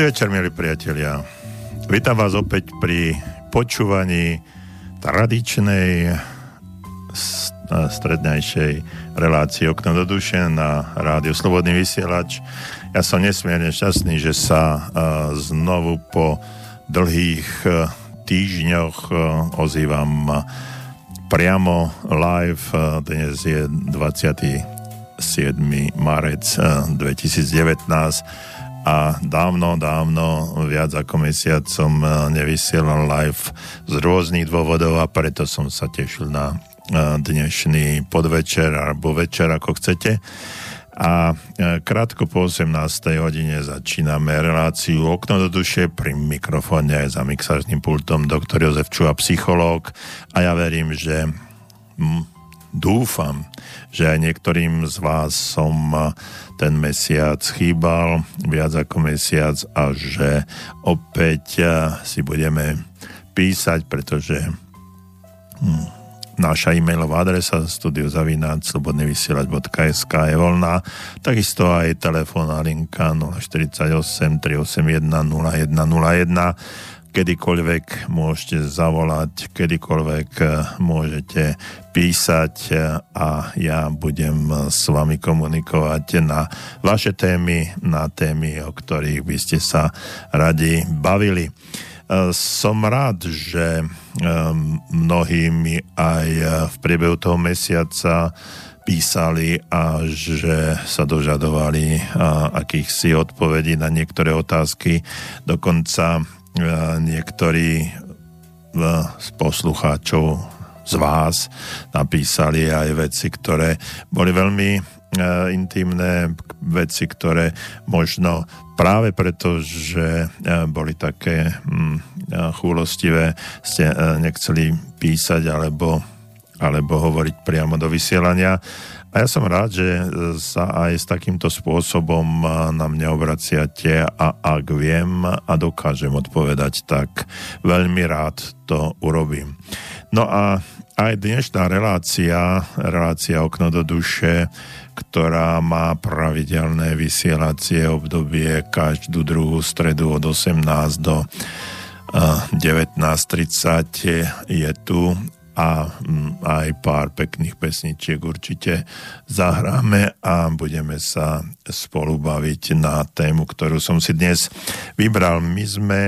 Dobrý večer, milí priatelia. Vítam vás opäť pri počúvaní tradičnej strednejšej relácie Okno do duše na rádiu Slobodný vysielač. Ja som nesmierne šťastný, že sa znovu po dlhých týždňoch ozývam priamo live. Dnes je 27. marec 2019 a dávno, dávno, viac ako mesiac som nevysielal live z rôznych dôvodov a preto som sa tešil na dnešný podvečer alebo večer, ako chcete. A krátko po 18. hodine začíname reláciu Okno do duše pri mikrofóne za mixážnym pultom doktor Jozef Čuha, psychológ a ja verím, že dúfam, že aj niektorým z vás som ten mesiac chýbal viac ako mesiac a že opäť si budeme písať, pretože hm, Naša e-mailová adresa studiozavináč slobodnyvysielač.sk je voľná, takisto aj telefónna linka 048 381 0101 kedykoľvek môžete zavolať, kedykoľvek môžete písať a ja budem s vami komunikovať na vaše témy, na témy, o ktorých by ste sa radi bavili. Som rád, že mnohí mi aj v priebehu toho mesiaca písali a že sa dožadovali akýchsi odpovedí na niektoré otázky. Dokonca niektorí z poslucháčov z vás napísali aj veci, ktoré boli veľmi intimné veci, ktoré možno práve preto, že e, boli také mm, e, chúlostivé, ste e, nechceli písať alebo, alebo hovoriť priamo do vysielania. A ja som rád, že sa aj s takýmto spôsobom na mňa obraciate a ak viem a dokážem odpovedať, tak veľmi rád to urobím. No a aj dnešná relácia, relácia Okno do duše, ktorá má pravidelné vysielacie obdobie každú druhú stredu od 18 do 19.30 je tu a mm, aj pár pekných pesničiek určite zahráme a budeme sa spolu baviť na tému, ktorú som si dnes vybral. My sme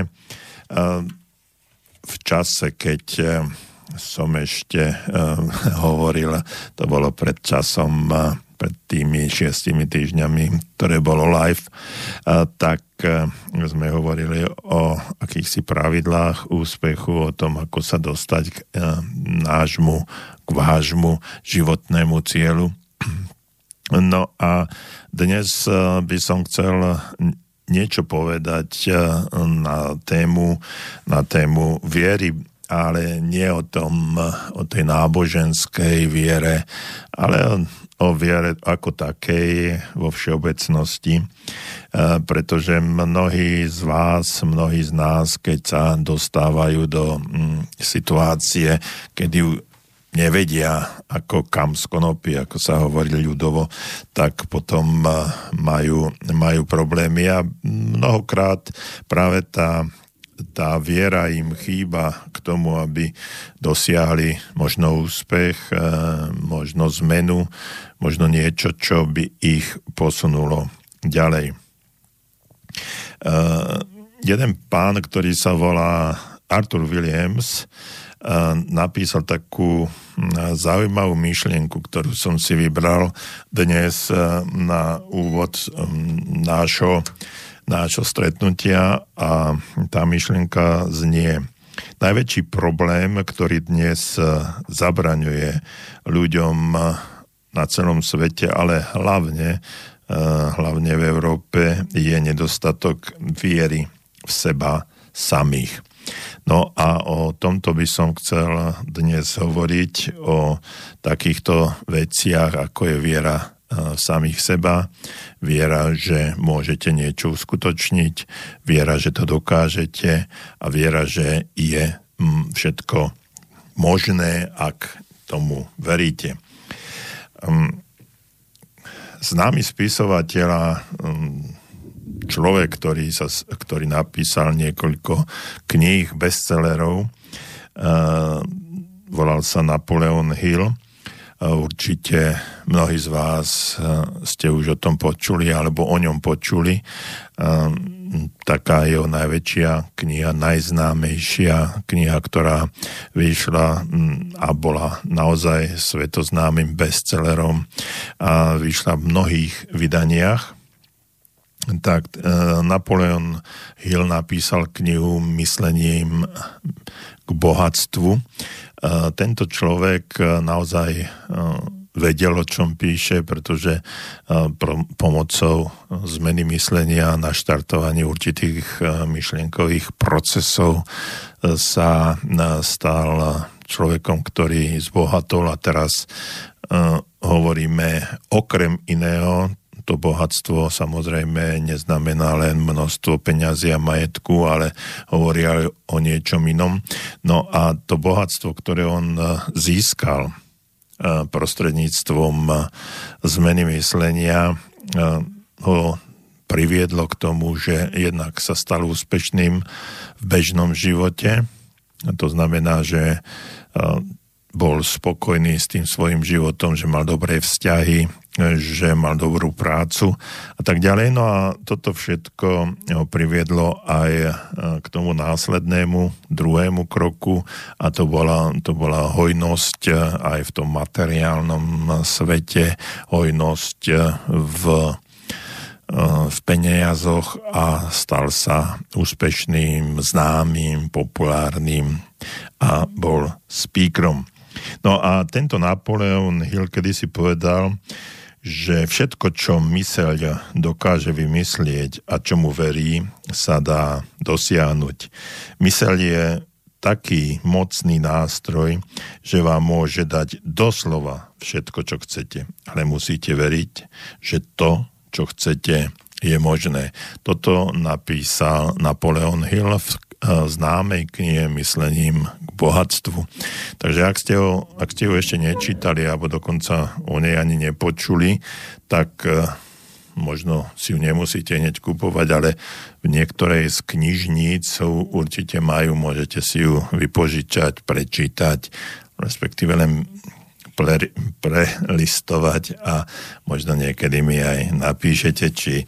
v čase, keď som ešte hovoril, to bolo pred časom pred tými šiestimi týždňami, ktoré bolo live, tak e, sme hovorili o akýchsi pravidlách úspechu, o tom, ako sa dostať k e, nášmu, k vášmu životnému cieľu. No a dnes e, by som chcel niečo povedať na tému, na tému viery, ale nie o tom, o tej náboženskej viere, ale o viere ako takej vo všeobecnosti, e, pretože mnohí z vás, mnohí z nás, keď sa dostávajú do mm, situácie, kedy nevedia, ako kam skonopy, ako sa hovorí ľudovo, tak potom e, majú, majú problémy. A mnohokrát práve tá tá viera im chýba k tomu, aby dosiahli možno úspech, e, možno zmenu, možno niečo, čo by ich posunulo ďalej. E, jeden pán, ktorý sa volá Arthur Williams, e, napísal takú zaujímavú myšlienku, ktorú som si vybral dnes na úvod nášho nášho stretnutia a tá myšlienka znie. Najväčší problém, ktorý dnes e, zabraňuje ľuďom na celom svete, ale hlavne, e, hlavne v Európe, je nedostatok viery v seba samých. No a o tomto by som chcel dnes hovoriť, o takýchto veciach, ako je viera samých seba, viera, že môžete niečo uskutočniť, viera, že to dokážete a viera, že je mm, všetko možné, ak tomu veríte. Mm, známy spisovateľa mm, človek, ktorý, sa, ktorý napísal niekoľko kníh, bestsellerov, volal sa Napoleon Hill. Určite mnohí z vás ste už o tom počuli alebo o ňom počuli taká jeho najväčšia kniha, najznámejšia kniha, ktorá vyšla mm, a bola naozaj svetoznámym bestsellerom a vyšla v mnohých vydaniach. Tak e, Napoleon Hill napísal knihu Myslením k bohatstvu. E, tento človek naozaj e, vedel, o čom píše, pretože pomocou zmeny myslenia a naštartovanie určitých myšlienkových procesov sa stal človekom, ktorý zbohatol a teraz hovoríme okrem iného, to bohatstvo samozrejme neznamená len množstvo peňazí a majetku, ale hovorí aj o niečom inom. No a to bohatstvo, ktoré on získal prostredníctvom zmeny myslenia ho priviedlo k tomu, že jednak sa stal úspešným v bežnom živote. To znamená, že bol spokojný s tým svojim životom, že mal dobré vzťahy, že mal dobrú prácu a tak ďalej. No a toto všetko ho priviedlo aj e, k tomu následnému druhému kroku a to bola, to bola hojnosť e, aj v tom materiálnom svete, hojnosť v v peniazoch a stal sa úspešným, známym, populárnym a bol speakerom. No a tento Napoleon Hill kedysi povedal, že všetko, čo myseľ dokáže vymyslieť a čomu verí, sa dá dosiahnuť. Myseľ je taký mocný nástroj, že vám môže dať doslova všetko, čo chcete. Ale musíte veriť, že to, čo chcete, je možné. Toto napísal Napoleon Hill v známej knihe Myslením k bohatstvu. Takže ak ste, ho, ak ste ho ešte nečítali alebo dokonca o nej ani nepočuli, tak e, možno si ju nemusíte hneď kupovať, ale v niektorej z knižníc určite majú, môžete si ju vypožičať, prečítať, respektíve len prelistovať a možno niekedy mi aj napíšete, či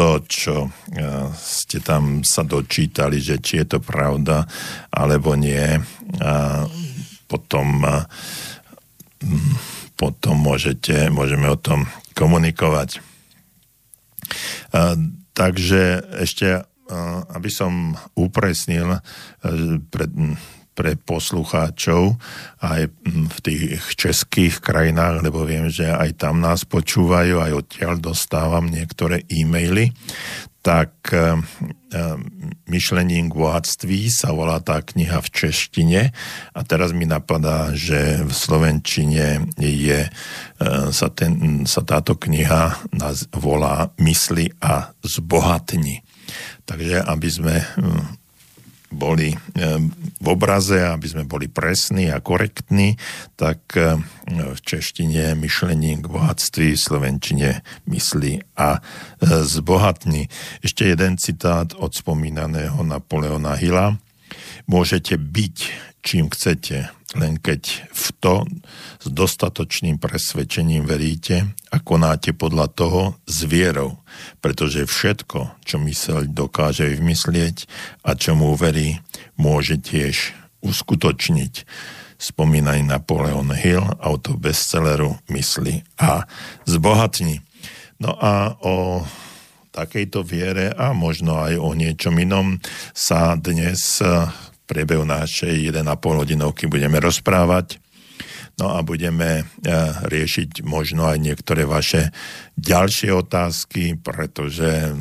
to, čo e, ste tam sa dočítali, že či je to pravda alebo nie. A potom, potom môžete, môžeme o tom komunikovať. A, takže ešte, aby som upresnil, e, pred, pre poslucháčov aj v tých českých krajinách, lebo viem, že aj tam nás počúvajú, aj odtiaľ dostávam niektoré e-maily, tak e, myšlením k bohatství sa volá tá kniha v češtine a teraz mi napadá, že v slovenčine je, e, sa, ten, sa táto kniha volá Mysli a zbohatni. Takže aby sme boli eh, v obraze, aby sme boli presní a korektní, tak eh, v češtine myšlení k bohatství, v slovenčine mysli a eh, zbohatní. Ešte jeden citát od spomínaného Napoleona Hilla. Môžete byť čím chcete, len keď v to s dostatočným presvedčením veríte a konáte podľa toho s vierou, pretože všetko, čo myseľ dokáže vymyslieť a čo mu verí, môže tiež uskutočniť. Spomínaj Napoleon Hill, autor bestselleru Mysli a zbohatni. No a o takejto viere a možno aj o niečom inom sa dnes priebehu našej 1,5 hodinovky budeme rozprávať. No a budeme e, riešiť možno aj niektoré vaše ďalšie otázky, pretože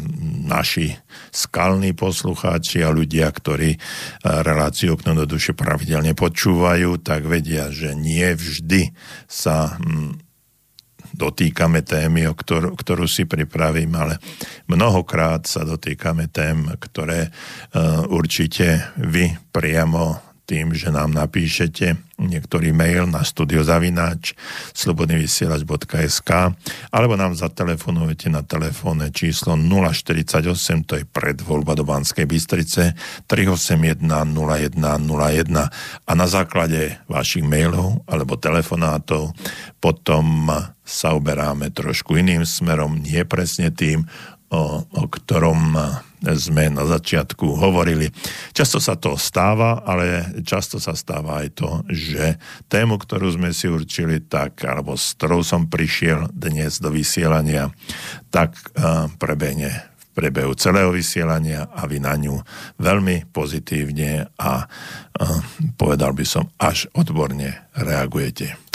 naši skalní poslucháči a ľudia, ktorí e, reláciu okno do duše pravidelne počúvajú, tak vedia, že nie vždy sa dotýkame témy, o ktorú, ktorú si pripravím, ale mnohokrát sa dotýkame tém, ktoré uh, určite vy priamo tým, že nám napíšete niektorý mail na studiozavináč slobodnyvysielač.sk alebo nám zatelefonujete na telefónne číslo 048, to je predvoľba do Banskej Bystrice 381 0101 a na základe vašich mailov alebo telefonátov potom sa uberáme trošku iným smerom, nie presne tým, o, o ktorom sme na začiatku hovorili. Často sa to stáva, ale často sa stáva aj to, že tému, ktorú sme si určili, tak, alebo s ktorou som prišiel dnes do vysielania, tak uh, prebehne v priebehu celého vysielania a vy na ňu veľmi pozitívne a uh, povedal by som až odborne reagujete.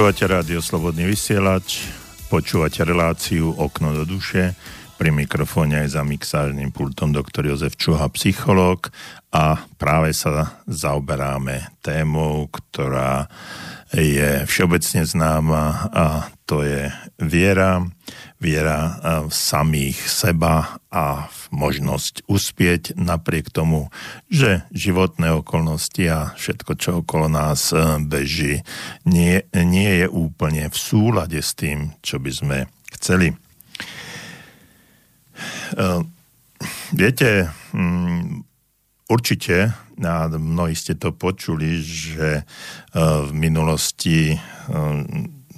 Počúvate rádio Slobodný vysielač, počúvate reláciu Okno do duše, pri mikrofóne aj za mixážnym pultom doktor Jozef Čuha, psychológ a práve sa zaoberáme témou, ktorá je všeobecne známa a to je viera, viera v samých seba a v možnosť uspieť napriek tomu, že životné okolnosti a všetko, čo okolo nás e, beží, nie, nie je úplne v súlade s tým, čo by sme chceli. viete, mm, určite, a mnohí ste to počuli, že v minulosti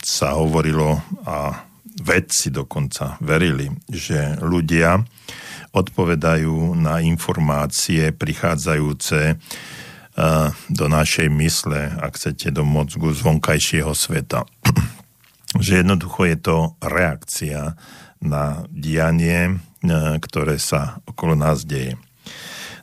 sa hovorilo a vedci dokonca verili, že ľudia odpovedajú na informácie prichádzajúce do našej mysle, ak chcete, do mozgu z vonkajšieho sveta. že jednoducho je to reakcia na dianie, ktoré sa okolo nás deje.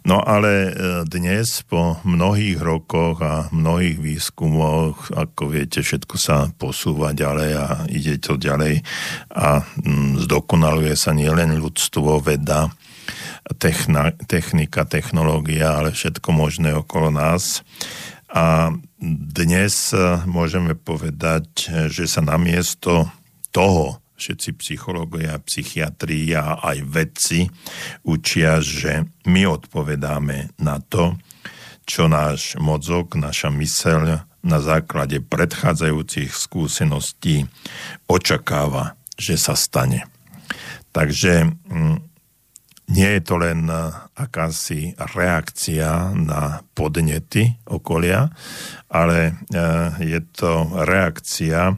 No ale e, dnes po mnohých rokoch a mnohých výskumoch, ako viete, všetko sa posúva ďalej a ide to ďalej a mm, zdokonaluje sa nielen ľudstvo, veda, techna, technika, technológia, ale všetko možné okolo nás. A dnes e, môžeme povedať, že sa namiesto toho, všetci psychológovia, psychiatria aj vedci učia, že my odpovedáme na to, čo náš mozog, naša myseľ na základe predchádzajúcich skúseností očakáva, že sa stane. Takže mm, nie je to len akási reakcia na podnety okolia, ale e, je to reakcia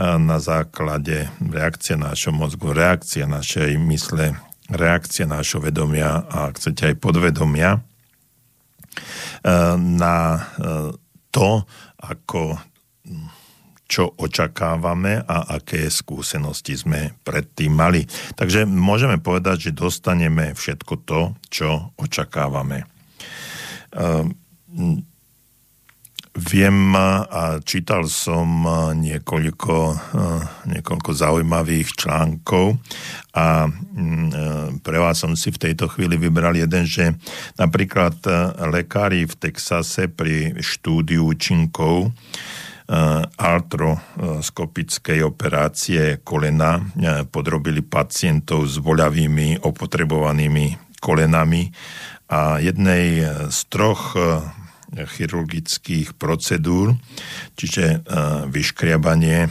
na základe reakcie nášho mozgu, reakcia našej mysle, reakcia nášho vedomia a ak chcete aj podvedomia e, na e, to, ako čo očakávame a aké skúsenosti sme predtým mali. Takže môžeme povedať, že dostaneme všetko to, čo očakávame. E, Viem a čítal som niekoľko, niekoľko zaujímavých článkov a mm, pre vás som si v tejto chvíli vybral jeden, že napríklad lekári v Texase pri štúdiu účinkov artroskopickej operácie kolena podrobili pacientov s voľavými opotrebovanými kolenami. A jednej z troch chirurgických procedúr, čiže vyškriabanie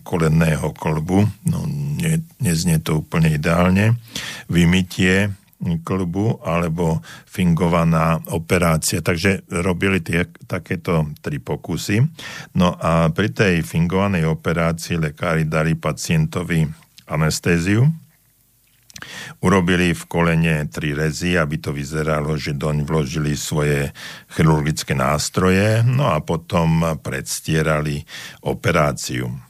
kolenného kolbu, no nie, neznie to úplne ideálne, vymytie klbu alebo fingovaná operácia. Takže robili tie, takéto tri pokusy. No a pri tej fingovanej operácii lekári dali pacientovi anestéziu, Urobili v kolene tri rezy, aby to vyzeralo, že doň vložili svoje chirurgické nástroje, no a potom predstierali operáciu.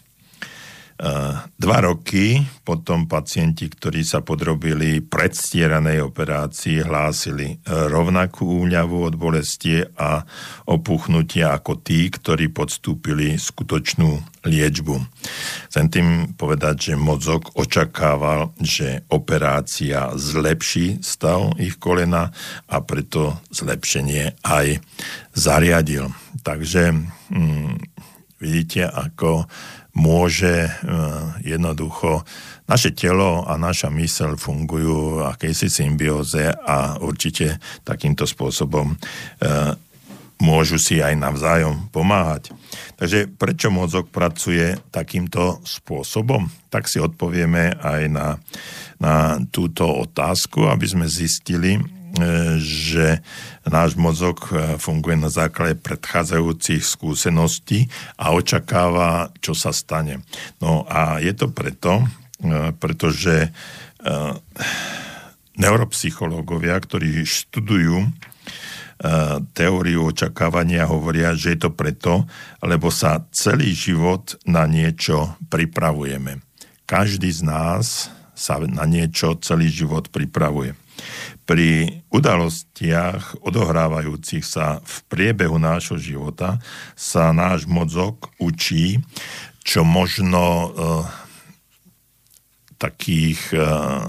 Dva roky potom pacienti, ktorí sa podrobili predstieranej operácii, hlásili rovnakú úľavu od bolestie a opuchnutia ako tí, ktorí podstúpili skutočnú liečbu. Chcem tým povedať, že mozog očakával, že operácia zlepší stav ich kolena a preto zlepšenie aj zariadil. Takže hm, vidíte, ako môže eh, jednoducho naše telo a naša mysel fungujú v akejsi symbióze a určite takýmto spôsobom eh, môžu si aj navzájom pomáhať. Takže prečo mozog pracuje takýmto spôsobom? Tak si odpovieme aj na, na túto otázku, aby sme zistili, E, že náš mozog e, funguje na základe predchádzajúcich skúseností a očakáva, čo sa stane. No a je to preto, e, pretože neuropsychológovia, ktorí študujú teóriu očakávania hovoria, že je to preto, lebo sa celý život na niečo pripravujeme. Každý z nás sa na niečo celý život pripravuje pri udalostiach odohrávajúcich sa v priebehu nášho života sa náš mozog učí, čo možno uh, takých uh,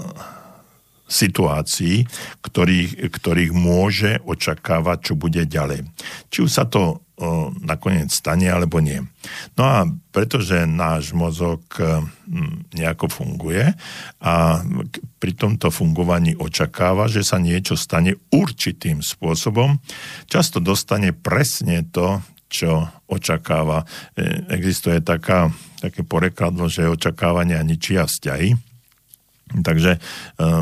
situácií, ktorých, ktorých môže očakávať, čo bude ďalej. Či už sa to nakoniec stane alebo nie. No a pretože náš mozog nejako funguje a pri tomto fungovaní očakáva, že sa niečo stane určitým spôsobom, často dostane presne to, čo očakáva. E, existuje taká, také porekadlo, že očakávania ničia vzťahy. Takže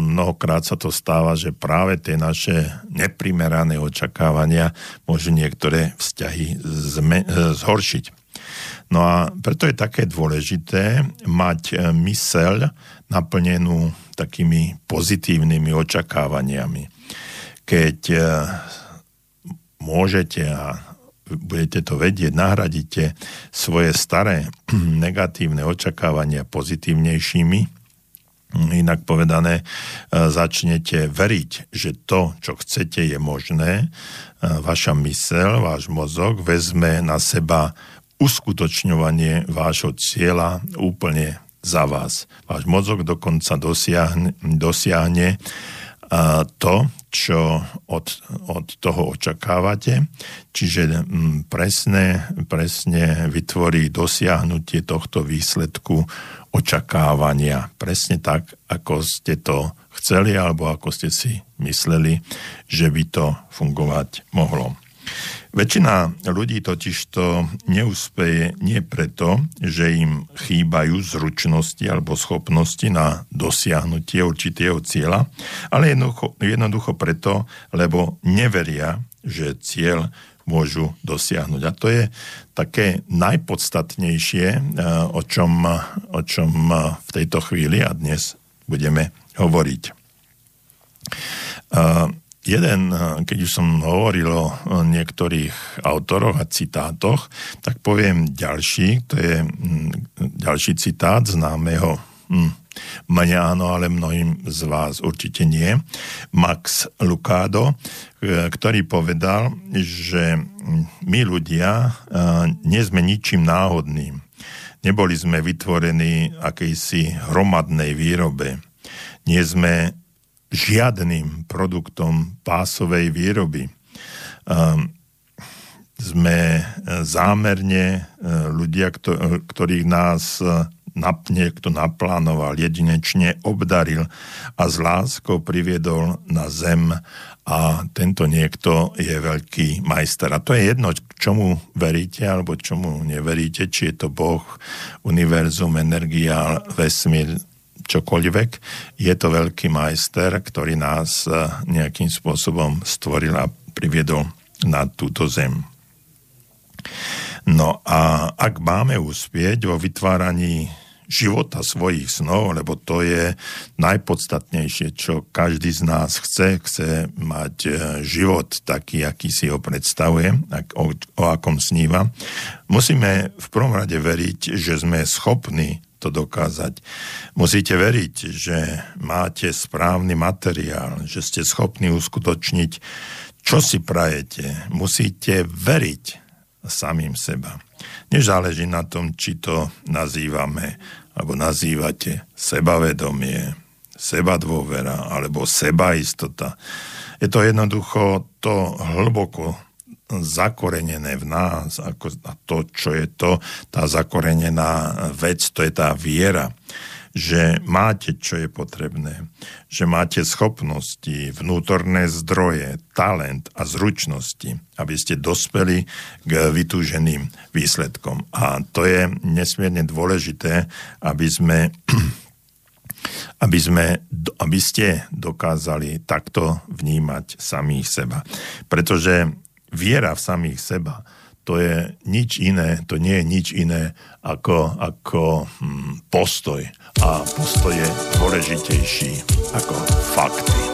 mnohokrát sa to stáva, že práve tie naše neprimerané očakávania môžu niektoré vzťahy zme- zhoršiť. No a preto je také dôležité mať e, myseľ naplnenú takými pozitívnymi očakávaniami. Keď e, môžete a budete to vedieť, nahradíte svoje staré negatívne očakávania pozitívnejšími, inak povedané, e, začnete veriť, že to, čo chcete, je možné, vaša mysel, váš mozog vezme na seba uskutočňovanie vášho cieľa úplne za vás. Váš mozog dokonca dosiahne, dosiahne to, čo od, od toho očakávate, čiže presne, presne vytvorí dosiahnutie tohto výsledku očakávania. Presne tak, ako ste to chceli alebo ako ste si mysleli, že by to fungovať mohlo. Väčšina ľudí totiž to neúspeje nie preto, že im chýbajú zručnosti alebo schopnosti na dosiahnutie určitého cieľa, ale jednoducho, jednoducho preto, lebo neveria, že cieľ môžu dosiahnuť. A to je také najpodstatnejšie, eh, o čom, o čom v tejto chvíli a dnes budeme hovoriť. Eh, jeden, eh, keď už som hovoril o niektorých autoroch a citátoch, tak poviem ďalší, to je mm, ďalší citát známeho hm, mňa áno, ale mnohým z vás určite nie. Max Lucado, eh, ktorý povedal, že hm, my ľudia eh, nie sme ničím náhodným. Neboli sme vytvorení akejsi hromadnej výrobe. Nie sme žiadnym produktom pásovej výroby. Um, sme zámerne e, ľudia, ktorých nás e, niekto naplánoval, jedinečne obdaril a s láskou priviedol na zem a tento niekto je veľký majster. A to je jedno, čomu veríte alebo čomu neveríte, či je to Boh, univerzum, energia, vesmír, čokoľvek, je to veľký majster, ktorý nás e, nejakým spôsobom stvoril a priviedol na túto zem. No a ak máme uspieť vo vytváraní života svojich snov, lebo to je najpodstatnejšie, čo každý z nás chce. Chce mať e, život taký, aký si ho predstavuje, o, o akom sníva. Musíme v prvom rade veriť, že sme schopní to dokázať. Musíte veriť, že máte správny materiál, že ste schopní uskutočniť, čo si prajete. Musíte veriť samým seba. Nezáleží na tom, či to nazývame, alebo nazývate sebavedomie, seba dôvera, alebo sebaistota. Je to jednoducho to hlboko zakorenené v nás, ako to, čo je to, tá zakorenená vec, to je tá viera, že máte, čo je potrebné, že máte schopnosti, vnútorné zdroje, talent a zručnosti, aby ste dospeli k vytúženým výsledkom. A to je nesmierne dôležité, aby sme aby, sme, aby ste dokázali takto vnímať samých seba. Pretože viera v samých seba, to je nič iné, to nie je nič iné ako, ako hm, postoj. A postoj je dôležitejší ako fakty.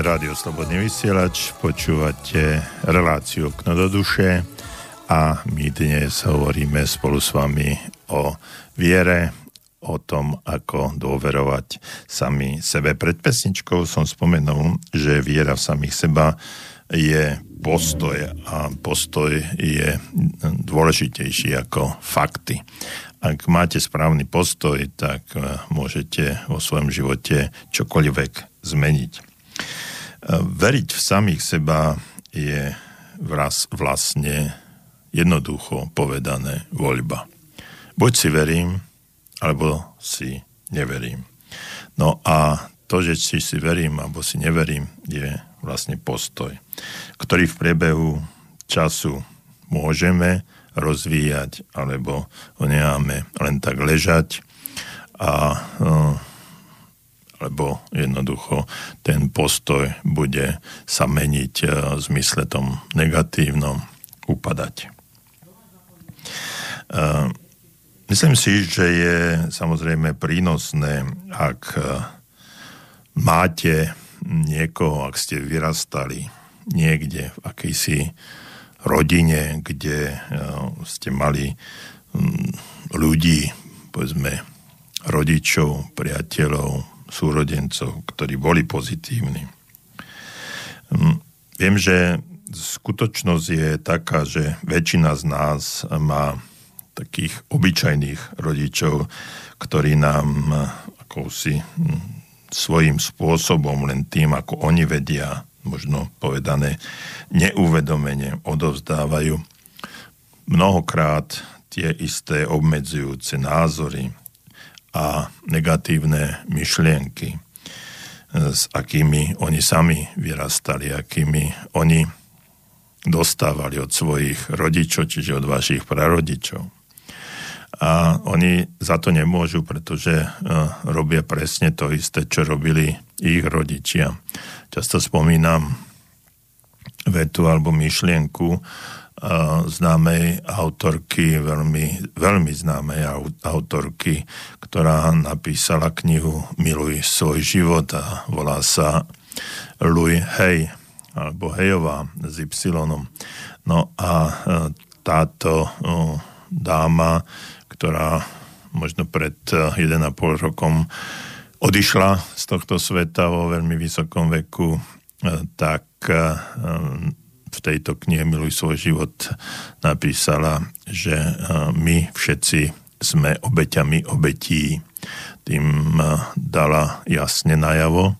Rádio Slobodný vysielač, počúvate reláciu Okno do duše a my dnes hovoríme spolu s vami o viere, o tom, ako dôverovať sami sebe. Pred pesničkou som spomenul, že viera v samých seba je postoj a postoj je dôležitejší ako fakty. Ak máte správny postoj, tak môžete vo svojom živote čokoľvek zmeniť. Veriť v samých seba je vlastne jednoducho povedané voľba. Buď si verím, alebo si neverím. No a to, že či si verím, alebo si neverím, je vlastne postoj, ktorý v priebehu času môžeme rozvíjať, alebo ho nemáme len tak ležať a lebo jednoducho ten postoj bude sa meniť e, v zmysle tom negatívnom, upadať. E, myslím si, že je samozrejme prínosné, ak e, máte niekoho, ak ste vyrastali niekde v akejsi rodine, kde ste mali ľudí, povedzme, rodičov, priateľov, súrodencov, ktorí boli pozitívni. Hm, viem, že skutočnosť je taká, že väčšina z nás má takých obyčajných rodičov, ktorí nám hm, akousi hm, svojím spôsobom, len tým, ako oni vedia, možno povedané, neuvedomene odovzdávajú mnohokrát tie isté obmedzujúce názory, a negatívne myšlienky, s akými oni sami vyrastali, akými oni dostávali od svojich rodičov, čiže od vašich prarodičov. A oni za to nemôžu, pretože e, robia presne to isté, čo robili ich rodičia. Často spomínam vetu alebo myšlienku, známej autorky, veľmi, veľmi známej autorky, ktorá napísala knihu Miluj svoj život a volá sa Louis Hay, alebo Hejová s Y. No a e, táto dáma, ktorá možno pred 1,5 e, rokom odišla z tohto sveta vo veľmi vysokom veku, tak v tejto knihe Miluj svoj život napísala, že e, my všetci sme obeťami obetí. Tým e, dala jasne najavo,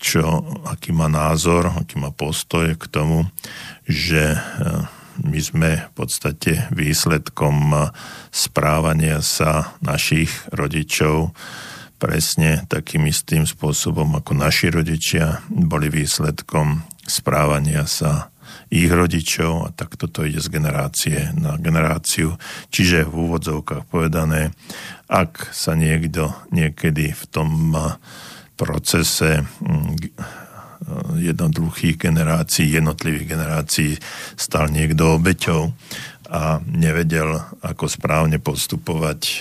čo, aký má názor, aký má postoj k tomu, že e, my sme v podstate výsledkom správania sa našich rodičov presne takým istým spôsobom, ako naši rodičia boli výsledkom správania sa ich rodičov a takto to ide z generácie na generáciu. Čiže v úvodzovkách povedané, ak sa niekto niekedy v tom procese jednoduchých generácií, jednotlivých generácií stal niekto obeťou a nevedel, ako správne postupovať e,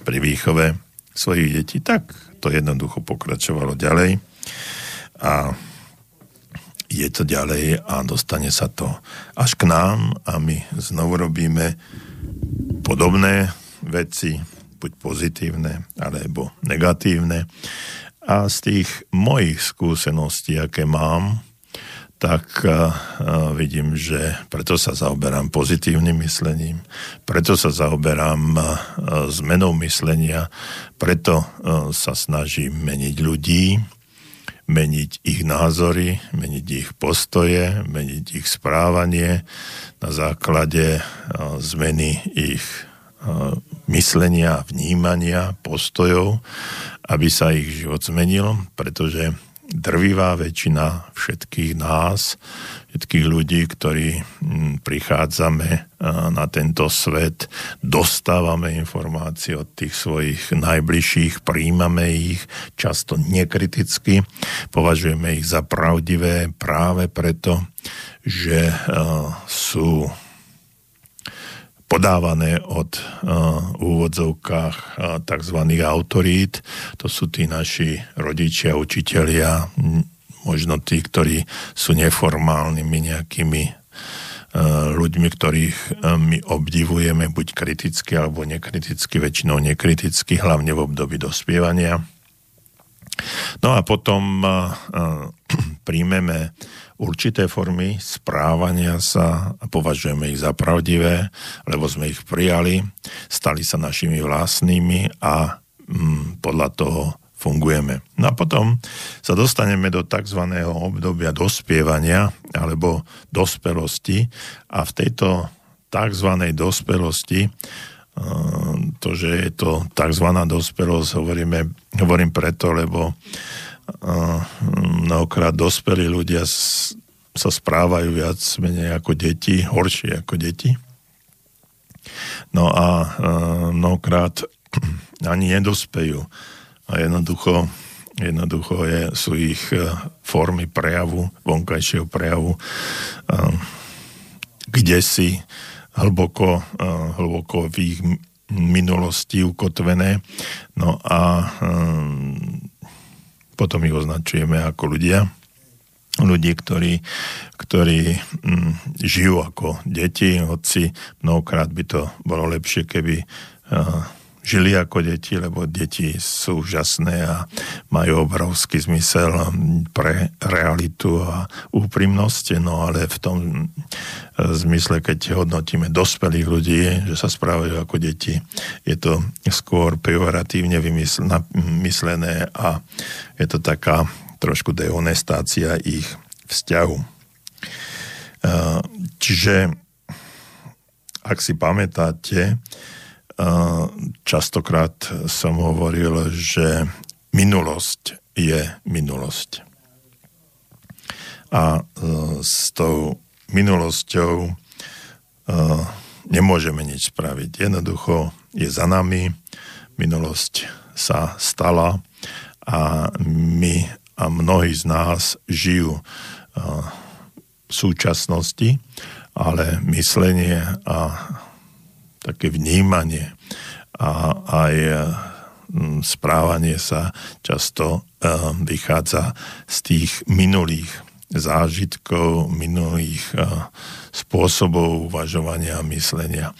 pri výchove svojich detí, tak to jednoducho pokračovalo ďalej a je to ďalej a dostane sa to až k nám a my znovu robíme podobné veci, buď pozitívne alebo negatívne. A z tých mojich skúseností, aké mám, tak uh, vidím, že preto sa zaoberám pozitívnym myslením, preto sa zaoberám uh, zmenou myslenia, preto sa snažím meniť ľudí, meniť ich názory, meniť ich postoje, meniť ich správanie na základe zmeny ich myslenia, vnímania, postojov, aby sa ich život zmenil, pretože drvivá väčšina všetkých nás, všetkých ľudí, ktorí mm, prichádzame na tento svet, dostávame informácie od tých svojich najbližších, príjmame ich často nekriticky, považujeme ich za pravdivé práve preto, že sú podávané od uh, úvodzovkách uh, tzv. autorít. To sú tí naši rodičia, učitelia, možno tí, ktorí sú neformálnymi nejakými uh, ľuďmi, ktorých my obdivujeme buď kriticky alebo nekriticky, väčšinou nekriticky, hlavne v období dospievania. No a potom príjmeme určité formy správania sa považujeme ich za pravdivé, lebo sme ich prijali, stali sa našimi vlastnými a mm, podľa toho fungujeme. No a potom sa dostaneme do tzv. obdobia dospievania alebo dospelosti a v tejto tzv. dospelosti eh, to, že je to tzv. dospelosť, hovoríme, hovorím preto, lebo mnohokrát dospelí ľudia sa správajú viac menej ako deti, horšie ako deti. No a mnohokrát ani nedospejú. A jednoducho, jednoducho je, sú ich formy prejavu, vonkajšieho prejavu, kde si hlboko, hlboko v ich minulosti ukotvené. No a potom ich označujeme ako ľudia. Ľudí, ktorí, ktorí mm, žijú ako deti, hoci mnohokrát by to bolo lepšie, keby uh, žili ako deti, lebo deti sú úžasné a majú obrovský zmysel pre realitu a úprimnosť, no ale v tom e, zmysle, keď hodnotíme dospelých ľudí, že sa správajú ako deti, je to skôr pejoratívne vymyslené a je to taká trošku dehonestácia ich vzťahu. E, čiže ak si pamätáte, častokrát som hovoril, že minulosť je minulosť. A e, s tou minulosťou e, nemôžeme nič spraviť. Jednoducho je za nami, minulosť sa stala a my a mnohí z nás žijú e, v súčasnosti, ale myslenie a také vnímanie a aj mm, správanie sa často eh, vychádza z tých minulých zážitkov, minulých eh, spôsobov uvažovania a myslenia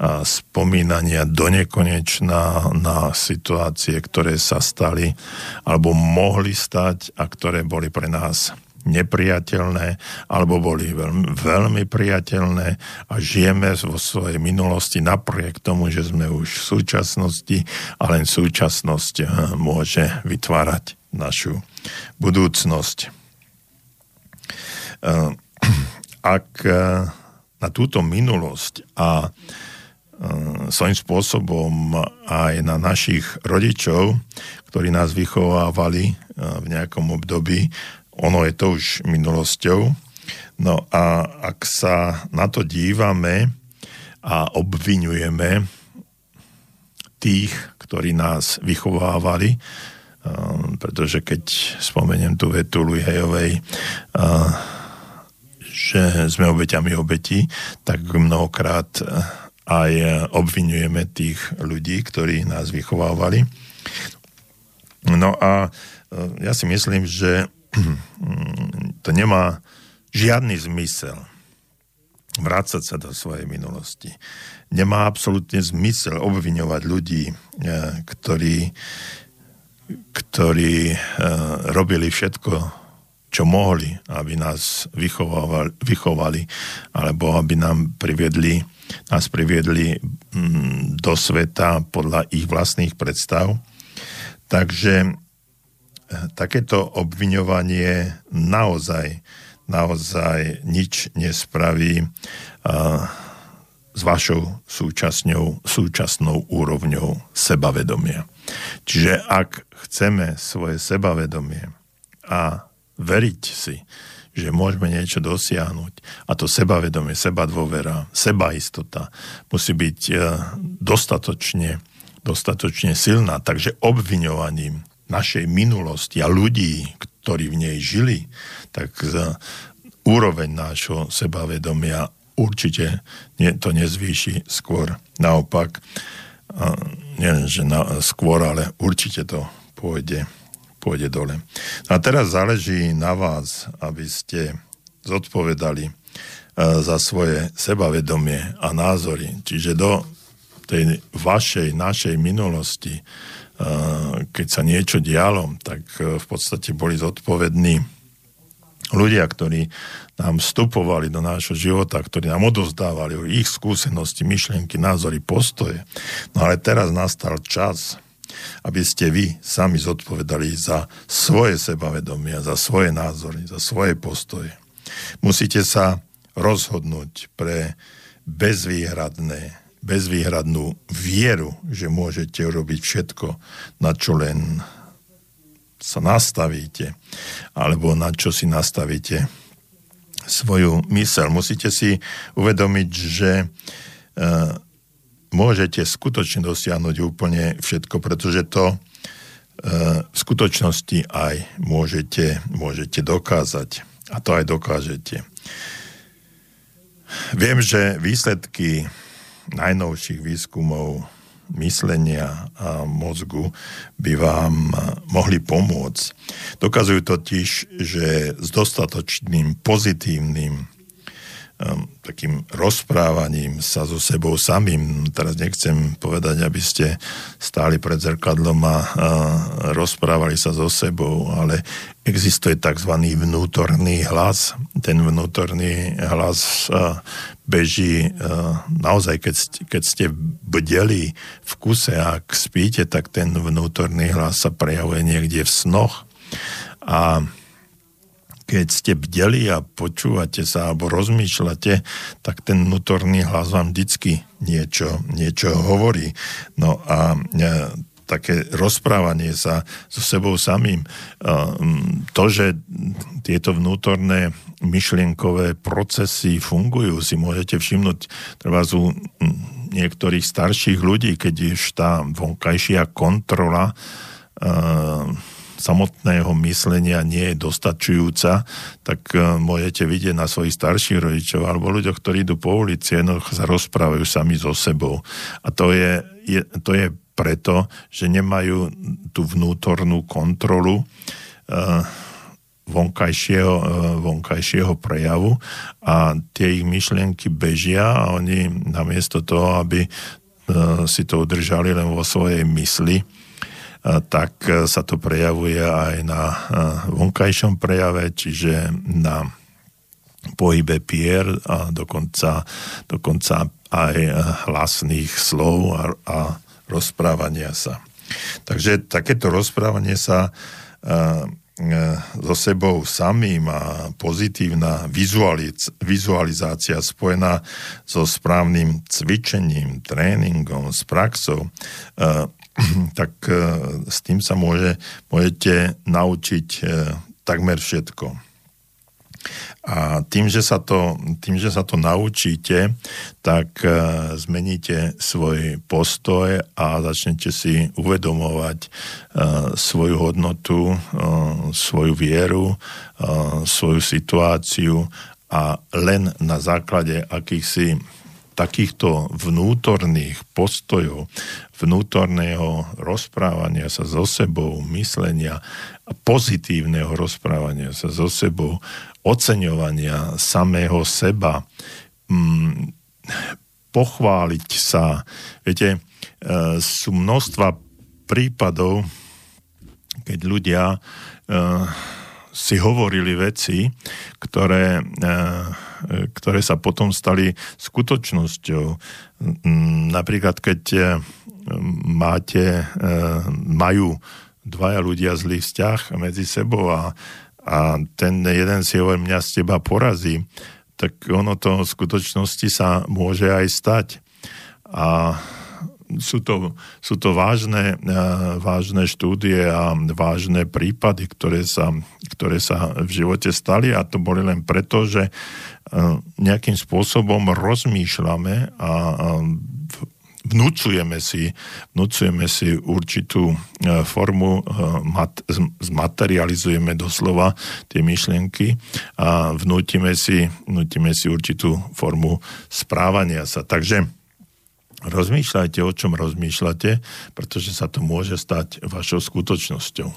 a spomínania do nekonečna na situácie, ktoré sa stali alebo mohli stať a ktoré boli pre nás nepriateľné alebo boli veľmi, veľmi priateľné a žijeme vo svojej minulosti napriek tomu, že sme už v súčasnosti a len súčasnosť eh, môže vytvárať našu budúcnosť. Eh, ak eh, na túto minulosť a svojím spôsobom aj na našich rodičov, ktorí nás vychovávali v nejakom období, ono je to už minulosťou. No a ak sa na to dívame a obvinujeme tých, ktorí nás vychovávali, pretože keď spomeniem tú vetu Luihejovej, že sme obeťami obetí, tak mnohokrát aj obvinujeme tých ľudí, ktorí nás vychovávali. No a ja si myslím, že to nemá žiadny zmysel vrácať sa do svojej minulosti. Nemá absolútne zmysel obviňovať ľudí, eh, ktorí, ktorí eh, robili všetko, čo mohli, aby nás vychovali, vychovali alebo aby nám priviedli, nás priviedli mm, do sveta podľa ich vlastných predstav. Takže takéto obviňovanie naozaj naozaj nič nespraví s vašou súčasnou, súčasnou úrovňou sebavedomia. Čiže ak chceme svoje sebavedomie a veriť si, že môžeme niečo dosiahnuť a to sebavedomie, seba dôvera, seba istota musí byť e, dostatočne, dostatočne silná. Takže obviňovaním našej minulosti a ľudí, ktorí v nej žili, tak úroveň nášho sebavedomia určite to nezvýši skôr. Naopak, nie že na, skôr, ale určite to pôjde, pôjde dole. A teraz záleží na vás, aby ste zodpovedali za svoje sebavedomie a názory. Čiže do tej vašej, našej minulosti keď sa niečo dialo, tak e, v podstate boli zodpovední ľudia, ktorí nám vstupovali do nášho života, ktorí nám odozdávali ich skúsenosti, myšlienky, názory, postoje. No ale teraz nastal čas, aby ste vy sami zodpovedali za svoje sebavedomia, za svoje názory, za svoje postoje. Musíte sa rozhodnúť pre bezvýhradné bezvýhradnú vieru, že môžete urobiť všetko, na čo len sa nastavíte, alebo na čo si nastavíte svoju mysel. Musíte si uvedomiť, že e, môžete skutočne dosiahnuť úplne všetko, pretože to e, v skutočnosti aj môžete, môžete dokázať. A to aj dokážete. Viem, že výsledky najnovších výskumov myslenia a mozgu by vám mohli pomôcť. Dokazujú totiž, že s dostatočným pozitívnym takým rozprávaním sa so sebou samým. Teraz nechcem povedať, aby ste stáli pred zrkadlom a, rozprávali sa so sebou, ale existuje tzv. vnútorný hlas. Ten vnútorný hlas beží naozaj, keď ste bdeli v kuse a ak spíte, tak ten vnútorný hlas sa prejavuje niekde v snoch. A keď ste bdeli a počúvate sa alebo rozmýšľate, tak ten vnútorný hlas vám vždycky niečo, niečo hovorí. No a e, také rozprávanie sa so sebou samým. To, že tieto vnútorné myšlienkové procesy fungujú, si môžete všimnúť treba u niektorých starších ľudí, keď už tá vonkajšia kontrola samotného myslenia nie je dostačujúca, tak môžete vidieť na svojich starších rodičov alebo ľuďoch, ktorí idú po ulici, jednoducho sa rozprávajú sami so sebou. A to je, je, to je preto, že nemajú tú vnútornú kontrolu uh, vonkajšieho, uh, vonkajšieho prejavu a tie ich myšlienky bežia a oni namiesto toho, aby si to udržali len vo svojej mysli, tak sa to prejavuje aj na vonkajšom prejave, čiže na pohybe pier a dokonca, dokonca aj hlasných slov a, a rozprávania sa. Takže takéto rozprávanie sa so sebou samým a pozitívna vizualiz- vizualizácia spojená so správnym cvičením, tréningom, s praxou, tak s tým sa môže, môžete naučiť takmer všetko. A tým, že sa to, tým, že sa to naučíte, tak e, zmeníte svoj postoj a začnete si uvedomovať e, svoju hodnotu, e, svoju vieru, svoju situáciu a len na základe akýchsi takýchto vnútorných postojov, vnútorného rozprávania sa so sebou, myslenia, pozitívneho rozprávania sa so sebou, oceňovania samého seba, mm, pochváliť sa. Viete, e, sú množstva prípadov, keď ľudia e, si hovorili veci, ktoré, e, ktoré sa potom stali skutočnosťou. Napríklad, keď máte, majú dvaja ľudia zlý vzťah medzi sebou a a ten jeden si hovorí, mňa z teba porazí, tak ono to v skutočnosti sa môže aj stať. A sú to, sú to vážne, vážne štúdie a vážne prípady, ktoré sa, ktoré sa v živote stali a to boli len preto, že nejakým spôsobom rozmýšľame a vnúcujeme si, vnúcujeme si určitú e, formu, mat, zmaterializujeme doslova tie myšlienky a vnútime si, vnútime si určitú formu správania sa. Takže rozmýšľajte, o čom rozmýšľate, pretože sa to môže stať vašou skutočnosťou.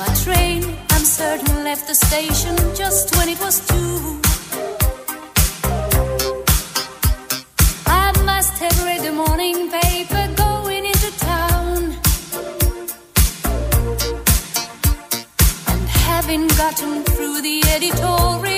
my train, I'm certain, left the station just when it was two. Through the editorial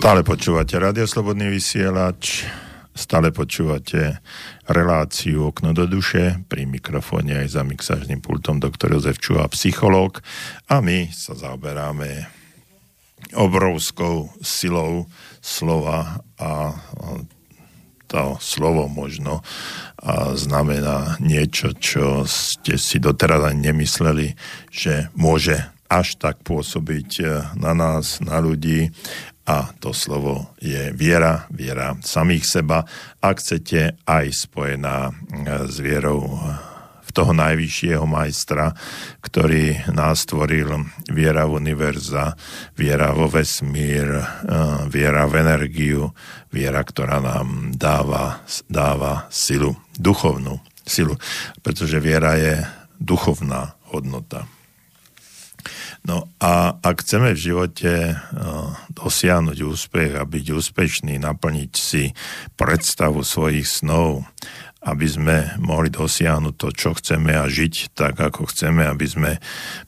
Stále počúvate Radio Slobodný vysielač, stále počúvate reláciu Okno do duše, pri mikrofóne aj za mixážnym pultom doktor Jozef Čuha, psychológ. A my sa zaoberáme obrovskou silou slova a to slovo možno a znamená niečo, čo ste si doteraz ani nemysleli, že môže až tak pôsobiť na nás, na ľudí a to slovo je viera, viera samých seba, ak chcete, aj spojená e, s vierou v toho najvyššieho majstra, ktorý nás stvoril viera v univerza, viera vo vesmír, e, viera v energiu, viera, ktorá nám dáva, dáva silu, duchovnú silu, pretože viera je duchovná hodnota. No a ak chceme v živote uh, dosiahnuť úspech a byť úspešný, naplniť si predstavu svojich snov, aby sme mohli dosiahnuť to, čo chceme a žiť tak, ako chceme, aby sme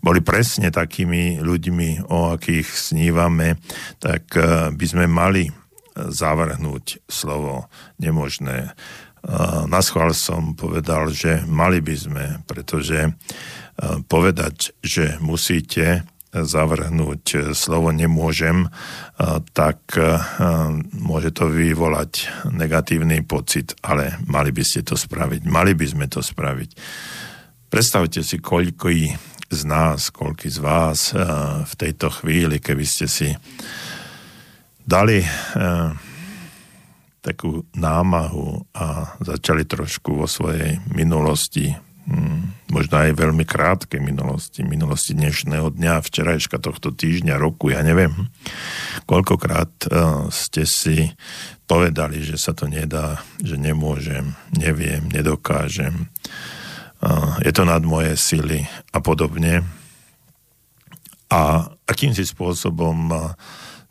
boli presne takými ľuďmi, o akých snívame, tak uh, by sme mali zavrhnúť slovo nemožné. Na schvál som povedal, že mali by sme, pretože povedať, že musíte zavrhnúť slovo nemôžem, tak môže to vyvolať negatívny pocit, ale mali by ste to spraviť. Mali by sme to spraviť. Predstavte si, koľko z nás, koľko z vás v tejto chvíli, keby ste si dali takú námahu a začali trošku vo svojej minulosti možno aj veľmi krátkej minulosti, minulosti dnešného dňa, včerajška tohto týždňa, roku, ja neviem, koľkokrát uh, ste si povedali, že sa to nedá, že nemôžem, neviem, nedokážem, uh, je to nad moje sily a podobne. A akýmsi spôsobom uh,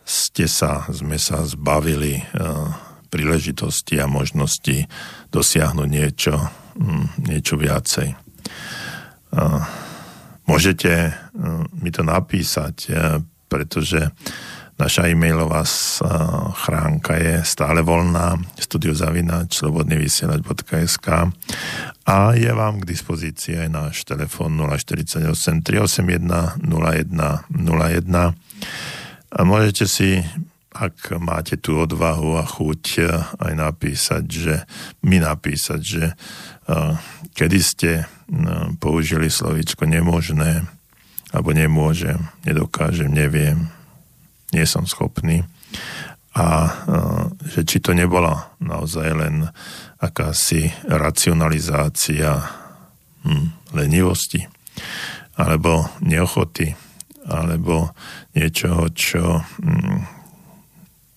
ste sa, sme sa zbavili príležitosti a možnosti dosiahnuť niečo, hm, niečo viacej. Môžete mi to napísať, pretože naša e-mailová chránka je stále voľná studiozavinač.slobodnyvysielač.sk a je vám k dispozícii aj náš telefon 048 381 01 01 a môžete si ak máte tú odvahu a chuť aj napísať, že mi napísať, že uh, kedy ste no, použili slovíčko nemožné, alebo nemôžem, nedokážem, neviem, nie som schopný. A že či to nebola naozaj len akási racionalizácia hm, lenivosti, alebo neochoty, alebo niečoho, čo hm,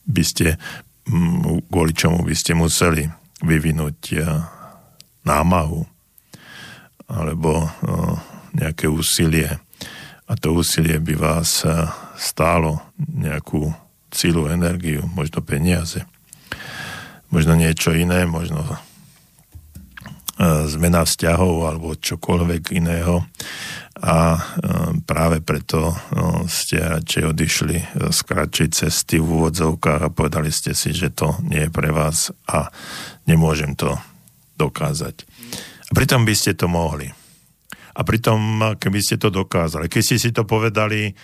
by ste, hm, kvôli čomu by ste museli vyvinúť námahu alebo nejaké úsilie. A to úsilie by vás stálo nejakú sílu, energiu, možno peniaze, možno niečo iné, možno zmena vzťahov alebo čokoľvek iného a práve preto ste radšej odišli z kratšej cesty v úvodzovkách a povedali ste si, že to nie je pre vás a nemôžem to dokázať. A pritom by ste to mohli. A pritom, keby ste to dokázali, keď ste si to povedali,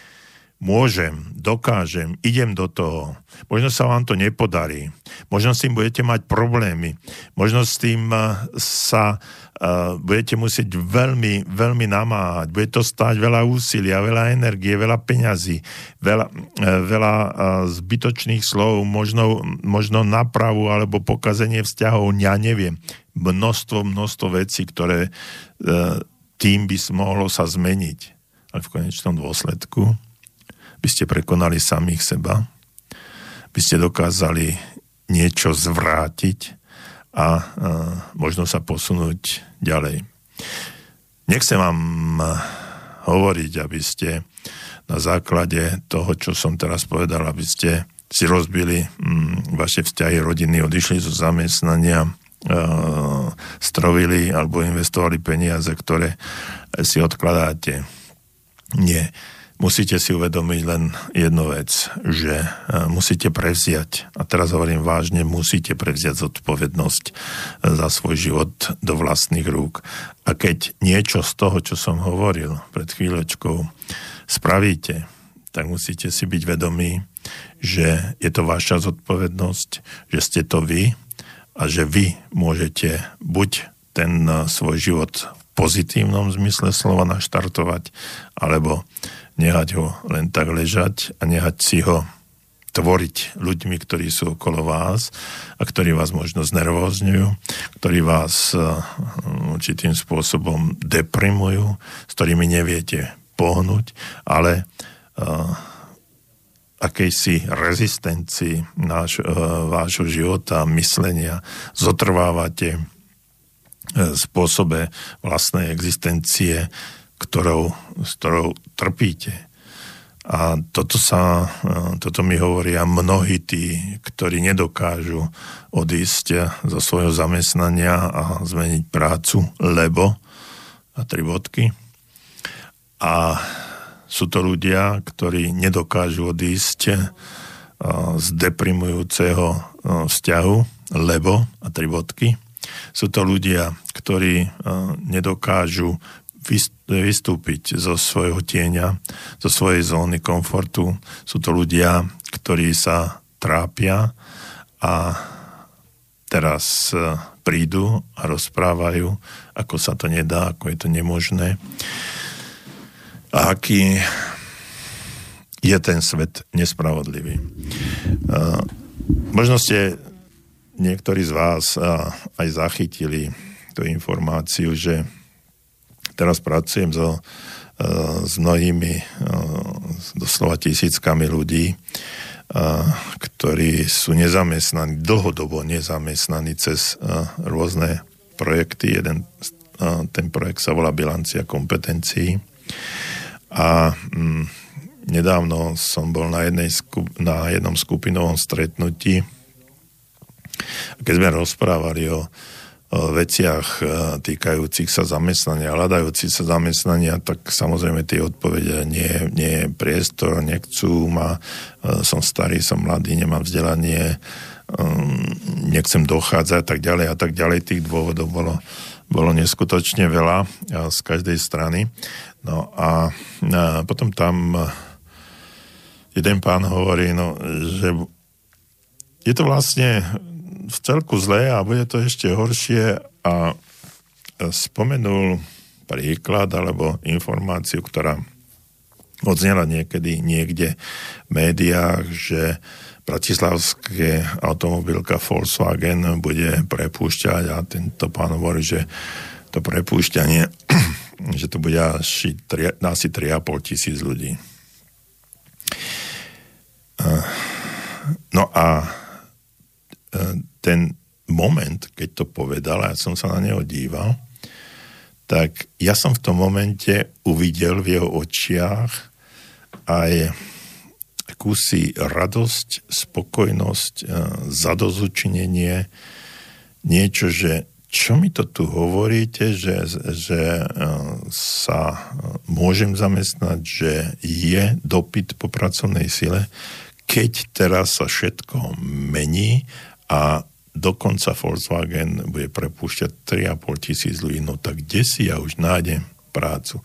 môžem, dokážem, idem do toho. Možno sa vám to nepodarí. Možno s tým budete mať problémy. Možno s tým eh, sa uh, budete musieť veľmi, veľmi namáhať. Bude to stáť veľa úsilia, veľa energie, veľa peňazí, veľa, uh, veľa uh, zbytočných slov, možno, možno napravu alebo pokazenie vzťahov, ja neviem. Množstvo, množstvo vecí, ktoré uh, tým by mohlo sa zmeniť. Ale v konečnom dôsledku by ste prekonali samých seba, by ste dokázali niečo zvrátiť a, a možno sa posunúť ďalej. Nechcem vám hovoriť, aby ste na základe toho, čo som teraz povedal, aby ste si rozbili mm, vaše vzťahy rodiny, odišli zo zamestnania, e, strovili alebo investovali peniaze, ktoré si odkladáte. Nie musíte si uvedomiť len jednu vec, že e, musíte prevziať, a teraz hovorím vážne, musíte prevziať zodpovednosť e, za svoj život do vlastných rúk. A keď niečo z toho, čo som hovoril pred chvíľočkou, spravíte, tak musíte si byť vedomí, že je to vaša zodpovednosť, že ste to vy a že vy môžete buď ten e, svoj život v pozitívnom zmysle slova naštartovať, alebo nehať ho len tak ležať a nehať si ho tvoriť ľuďmi, ktorí sú okolo vás a ktorí vás možno znervózňujú, ktorí vás uh, určitým spôsobom deprimujú, s ktorými neviete pohnúť, ale uh, akejsi rezistencii náš, uh, vášho života, myslenia, zotrvávate spôsobe vlastnej existencie ktorou, s ktorou trpíte. A toto, sa, toto mi hovoria mnohí tí, ktorí nedokážu odísť zo svojho zamestnania a zmeniť prácu, lebo a tri bodky. A sú to ľudia, ktorí nedokážu odísť z deprimujúceho vzťahu, lebo a tri bodky. Sú to ľudia, ktorí nedokážu vystúpiť zo svojho tieňa, zo svojej zóny komfortu. Sú to ľudia, ktorí sa trápia a teraz e, prídu a rozprávajú, ako sa to nedá, ako je to nemožné. A aký je ten svet nespravodlivý. E, možno ste niektorí z vás e, aj zachytili tú informáciu, že teraz pracujem so, e, s mnohými, e, doslova tisíckami ľudí, e, ktorí sú nezamestnaní, dlhodobo nezamestnaní cez rôzne projekty. Jeden, ten projekt sa volá Bilancia kompetencií. A mm, nedávno som bol na, jednej na jednom skupinovom stretnutí, keď sme rozprávali o veciach e, týkajúcich sa zamestnania, hľadajúcich sa zamestnania, tak samozrejme tie odpovede nie, nie je priestor, nechcú ma, e, som starý, som mladý, nemám vzdelanie, um, nechcem dochádzať, tak ďalej a tak ďalej. Tých dôvodov bolo, bolo neskutočne veľa z každej strany. No a potom tam jeden pán hovorí, no, že je to vlastne v celku zlé a bude to ešte horšie a spomenul príklad alebo informáciu, ktorá odznela niekedy niekde v médiách, že bratislavské automobilka Volkswagen bude prepúšťať a tento pán hovorí, že to prepúšťanie, že to bude asi, asi 3,5 tisíc ľudí. No a ten moment, keď to povedal, ja som sa na neho díval, tak ja som v tom momente uvidel v jeho očiach aj akúsi radosť, spokojnosť, e, zadozučinenie, niečo, že čo mi to tu hovoríte, že, že e, sa môžem zamestnať, že je dopyt po pracovnej sile, keď teraz sa všetko mení a dokonca Volkswagen bude prepúšťať 3,5 tisíc ľudí, no tak kde si ja už nájdem prácu?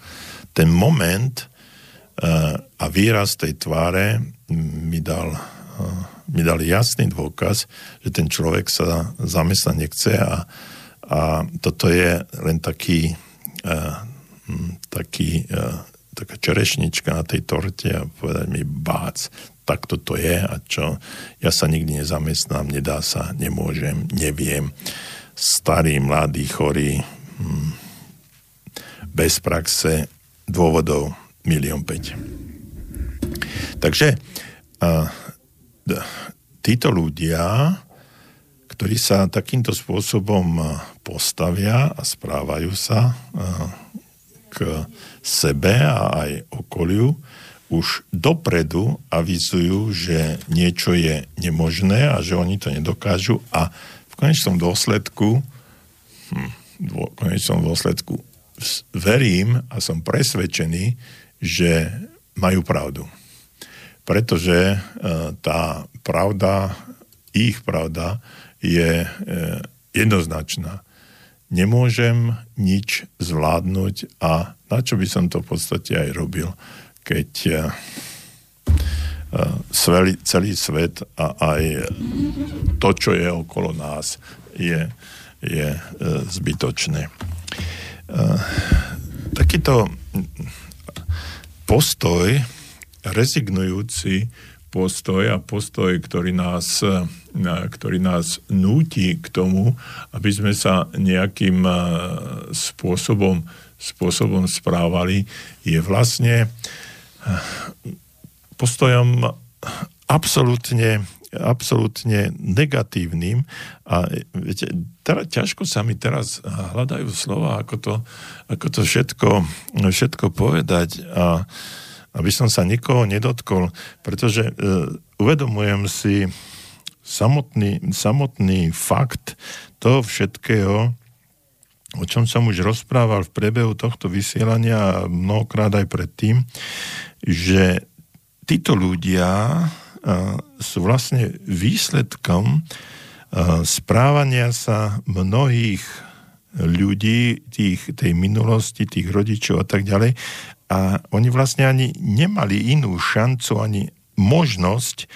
Ten moment uh, a výraz tej tváre mi dal, uh, mi dal jasný dôkaz, že ten človek sa zamestnať nechce a, a toto je len taký, uh, taký uh, taká čerešnička na tej torte a povedať mi bác, tak toto je a čo, ja sa nikdy nezamestnám, nedá sa, nemôžem, neviem. Starý, mladý, chorý, hm, bez praxe, dôvodov milión päť. Takže a, títo ľudia, ktorí sa takýmto spôsobom postavia a správajú sa k sebe a aj okoliu, už dopredu avizujú, že niečo je nemožné a že oni to nedokážu a v konečnom dôsledku hm, v konečnom dôsledku verím a som presvedčený, že majú pravdu. Pretože e, tá pravda, ich pravda je e, jednoznačná. Nemôžem nič zvládnuť a na čo by som to v podstate aj robil, keď celý, eh, eh, celý svet a aj to, čo je okolo nás, je, je eh, zbytočné. Takýto postoj, rezignujúci postoj a postoj, ktorý nás, ktorý nás núti k tomu, aby sme sa nejakým spôsobom, spôsobom správali, je vlastne postojom absolútne, absolútne negatívnym. A viete, teda, ťažko sa mi teraz hľadajú slova, ako to, ako to všetko, všetko povedať. A aby som sa nikoho nedotkol, pretože e, uvedomujem si samotný, samotný fakt toho všetkého, o čom som už rozprával v priebehu tohto vysielania a mnohokrát aj predtým, že títo ľudia sú vlastne výsledkom správania sa mnohých ľudí tých, tej minulosti, tých rodičov a tak ďalej. A oni vlastne ani nemali inú šancu, ani možnosť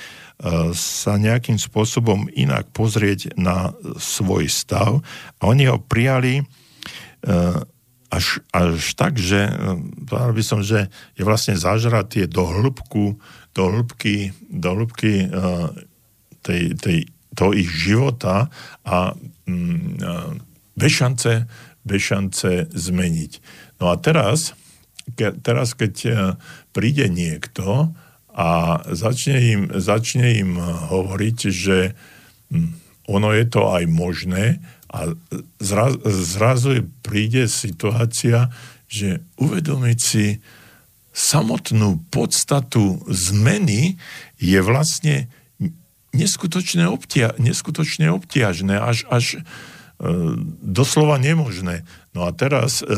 sa nejakým spôsobom inak pozrieť na svoj stav a oni ho prijali až, až tak, že povedal by som, že je vlastne zažratý do hĺbku, do hĺbky, do hĺbky uh, tej, tej, toho ich života a um, uh, bez zmeniť. No a teraz, ke, teraz keď príde niekto a začne im, začne im hovoriť, že um, ono je to aj možné, a zraz, zrazu príde situácia, že uvedomiť si samotnú podstatu zmeny je vlastne neskutočne, obtia, neskutočne obtiažné, až, až E, doslova nemožné. No a teraz e,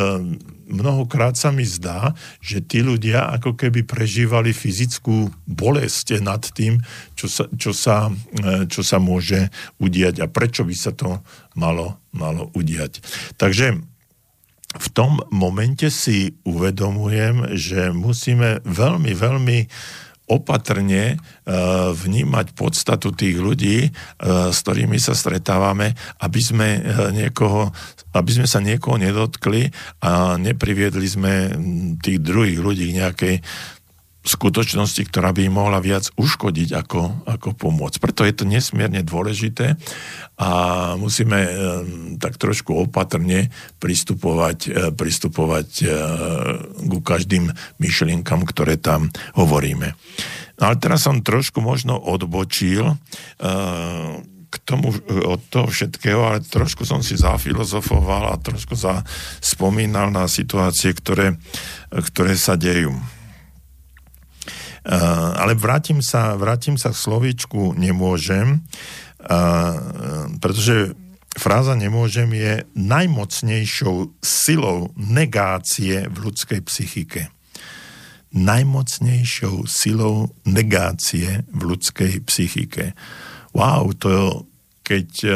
mnohokrát sa mi zdá, že tí ľudia ako keby prežívali fyzickú bolesť nad tým, čo sa, čo sa, e, čo sa môže udiať a prečo by sa to malo, malo udiať. Takže v tom momente si uvedomujem, že musíme veľmi, veľmi opatrne e, vnímať podstatu tých ľudí, e, s ktorými sa stretávame, aby sme, e, niekoho, aby sme sa niekoho nedotkli a nepriviedli sme tých druhých ľudí k nejakej skutočnosti, ktorá by im mohla viac uškodiť ako, ako pomôcť. Preto je to nesmierne dôležité a musíme e, tak trošku opatrne pristupovať, e, pristupovať e, ku každým myšlienkam, ktoré tam hovoríme. No ale teraz som trošku možno odbočil k tomu od toho všetkého, ale trošku som si zafilozofoval a trošku za, na situácie, ktoré, ktoré sa dejú. Uh, ale vrátim sa, vrátim sa k slovíčku nemôžem, uh, pretože fráza nemôžem je najmocnejšou silou negácie v ľudskej psychike. Najmocnejšou silou negácie v ľudskej psychike. Wow, to keď uh,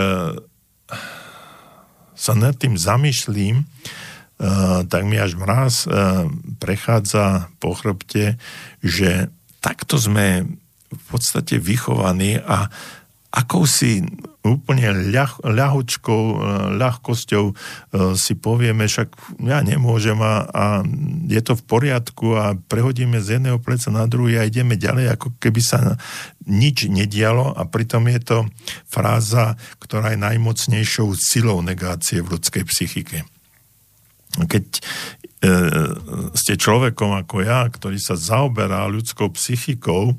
sa nad tým zamýšlím, uh, tak mi až mraz uh, prechádza po chrbte, že takto sme v podstate vychovaní a akousi úplne ľah, ľahučkou, eh, ľahkosťou eh, si povieme, však ja nemôžem a, a je to v poriadku a prehodíme z jedného pleca na druhý a ideme ďalej, ako keby sa nič nedialo a pritom je to fráza, ktorá je najmocnejšou silou negácie v ľudskej psychike. Keď E, ste človekom ako ja, ktorý sa zaoberá ľudskou psychikou, e,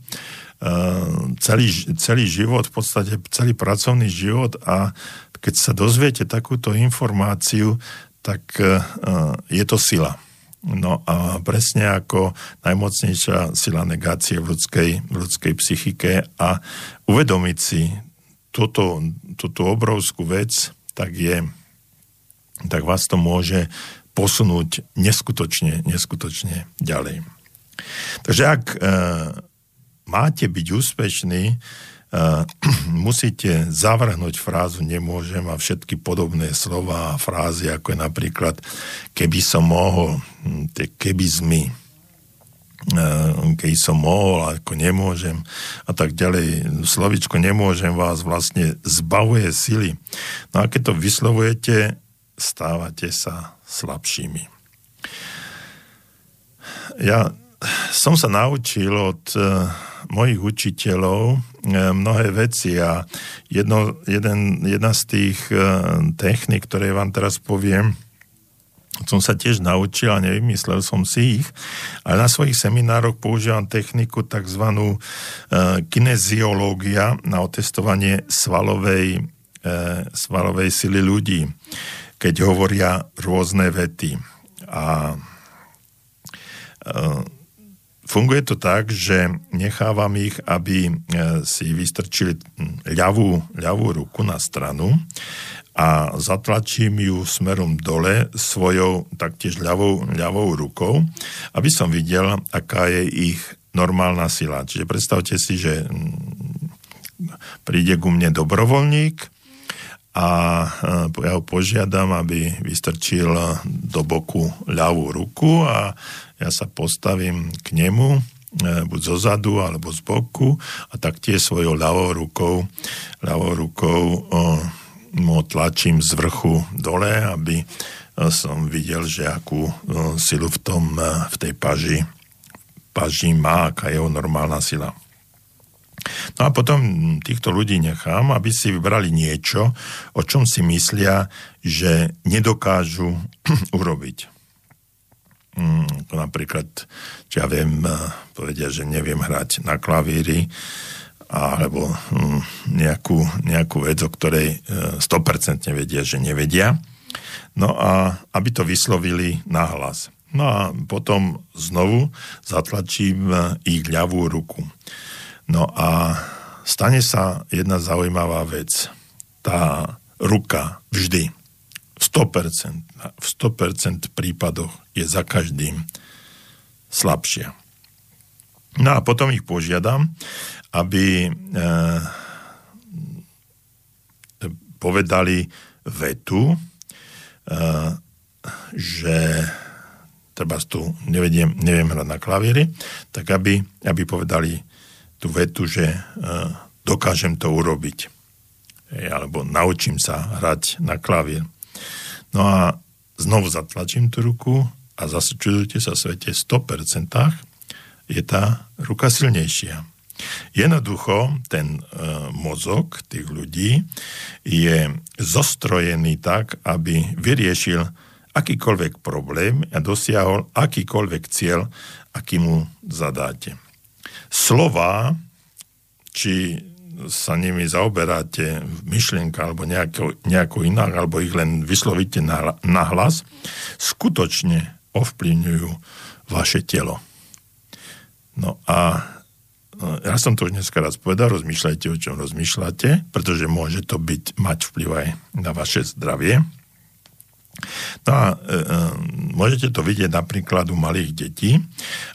celý, celý život, v podstate celý pracovný život a keď sa dozviete takúto informáciu, tak e, je to sila. No a presne ako najmocnejšia sila negácie v ľudskej, v ľudskej psychike a uvedomiť si túto, túto obrovskú vec, tak je tak vás to môže posunúť neskutočne, neskutočne ďalej. Takže ak e, máte byť úspešní, e, musíte zavrhnúť frázu nemôžem a všetky podobné slova a frázy, ako je napríklad keby som mohol, hm, keby zmy, e, keď som mohol, ako nemôžem a tak ďalej. Slovičko nemôžem vás vlastne zbavuje sily. No a keď to vyslovujete, stávate sa slabšími. Ja som sa naučil od uh, mojich učiteľov uh, mnohé veci a jedno, jeden, jedna z tých uh, technik, ktoré vám teraz poviem, som sa tiež naučil a nevymyslel som si ich, ale na svojich seminároch používam techniku tzv. Kineziológia na otestovanie svalovej, svalovej sily ľudí keď hovoria rôzne vety. A e, funguje to tak, že nechávam ich, aby e, si vystrčili ľavú, ľavú ruku na stranu a zatlačím ju smerom dole svojou taktiež ľavou, ľavou rukou, aby som videl, aká je ich normálna sila. Čiže predstavte si, že príde ku mne dobrovoľník, a ja ho požiadam, aby vystrčil do boku ľavú ruku a ja sa postavím k nemu, e, buď zo zadu alebo z boku a taktiež svojou ľavou rukou, ľavou rukou mu tlačím z vrchu dole, aby e, som videl, že akú e, silu v, tom, v tej paži, paži má, aká je jeho normálna sila. No a potom týchto ľudí nechám, aby si vybrali niečo, o čom si myslia, že nedokážu urobiť. Mm, napríklad, či ja viem, eh, povedia, že neviem hrať na klavíri, alebo mm, nejakú, nejakú vec, o ktorej 100% eh, vedia, že nevedia. No a aby to vyslovili nahlas. No a potom znovu zatlačím eh, ich ľavú ruku. No a stane sa jedna zaujímavá vec. Tá ruka vždy v 100%, v 100% prípadoch je za každým slabšia. No a potom ich požiadam, aby e, povedali vetu, e, že treba tu nevediem, neviem hrať na klavíri, tak aby, aby povedali tú vetu, že uh, dokážem to urobiť. Alebo naučím sa hrať na klavír. No a znovu zatlačím tú ruku a zase čudujte sa svete, 100% je tá ruka silnejšia. Jednoducho ten e, mozog tých ľudí je zostrojený tak, aby vyriešil akýkoľvek problém a dosiahol akýkoľvek cieľ, aký mu zadáte slova, či sa nimi zaoberáte v myšlienka alebo nejako, nejako inak, alebo ich len vyslovíte na, na hlas, skutočne ovplyvňujú vaše telo. No a e, ja som to už dneska raz povedal, rozmýšľajte, o čom rozmýšľate, pretože môže to byť, mať vplyv aj na vaše zdravie. No a e, e, môžete to vidieť napríklad u malých detí,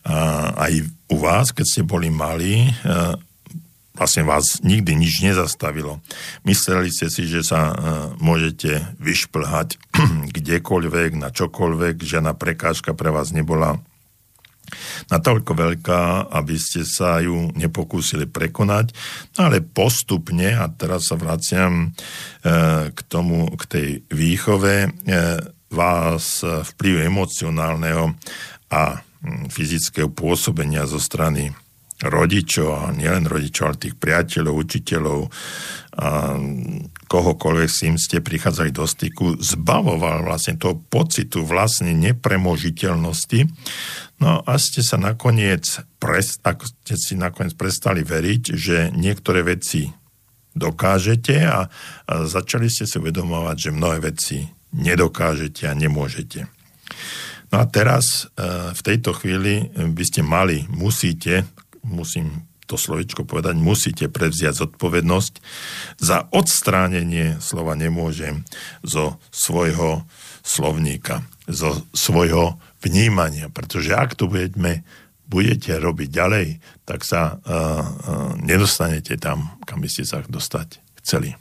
a, aj u vás, keď ste boli malí, e, vlastne vás nikdy nič nezastavilo. Mysleli ste si, že sa e, môžete vyšplhať kdekoľvek, na čokoľvek, žiadna prekážka pre vás nebola natoľko veľká, aby ste sa ju nepokúsili prekonať, ale postupne, a teraz sa vraciam e, k tomu, k tej výchove, e, vás vplyv emocionálneho a fyzického pôsobenia zo strany rodičov, a nielen rodičov, ale tých priateľov, učiteľov, a kohokoľvek s tým ste prichádzali do styku, zbavoval vlastne toho pocitu vlastne nepremožiteľnosti. No a ste sa nakoniec, pres, ako ste si nakoniec prestali veriť, že niektoré veci dokážete a, a začali ste si uvedomovať, že mnohé veci nedokážete a nemôžete. No a teraz e, v tejto chvíli by ste mali, musíte, musím to slovičko povedať, musíte prevziať zodpovednosť za odstránenie slova nemôžem zo svojho slovníka, zo svojho vnímania. Pretože ak to budeme, budete robiť ďalej, tak sa uh, uh, nedostanete tam, kam by ste sa dostať chceli.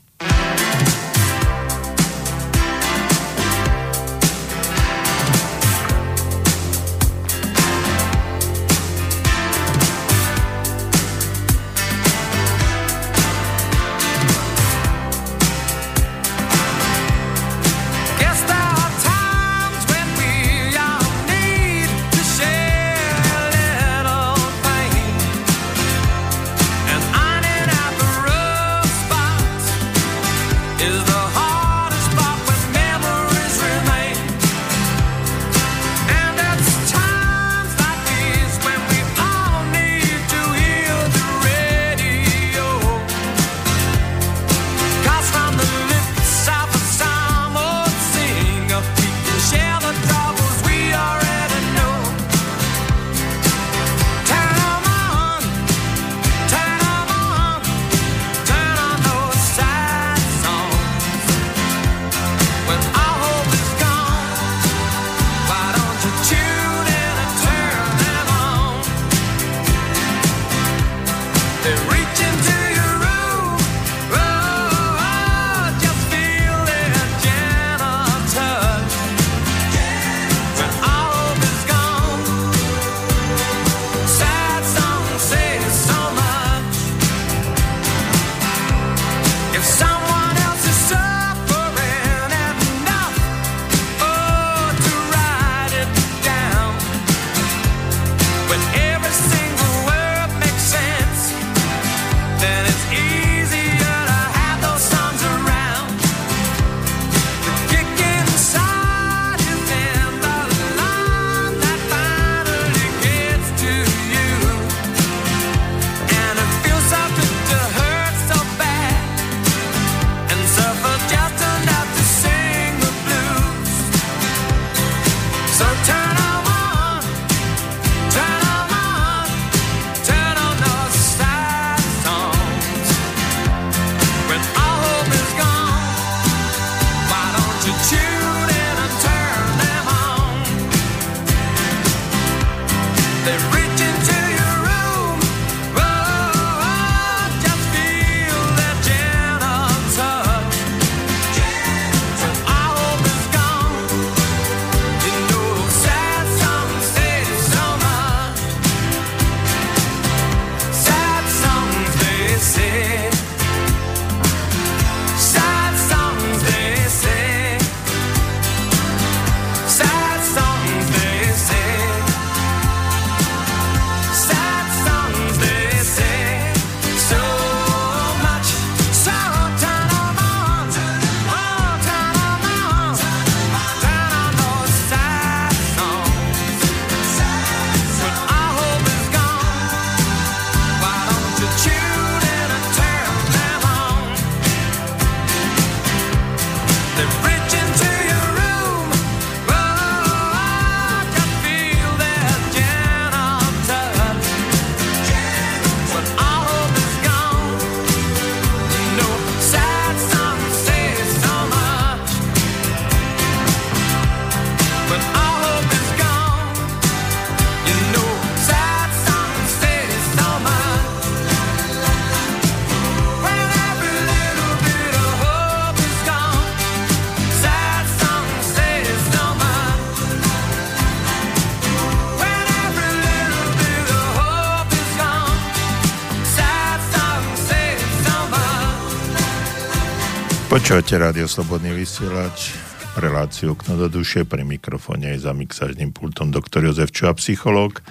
Počúvate rádio Slobodný vysielač, reláciu Okno do duše, pri mikrofóne aj za mixážnym pultom doktor Jozef Čuha, psychológ.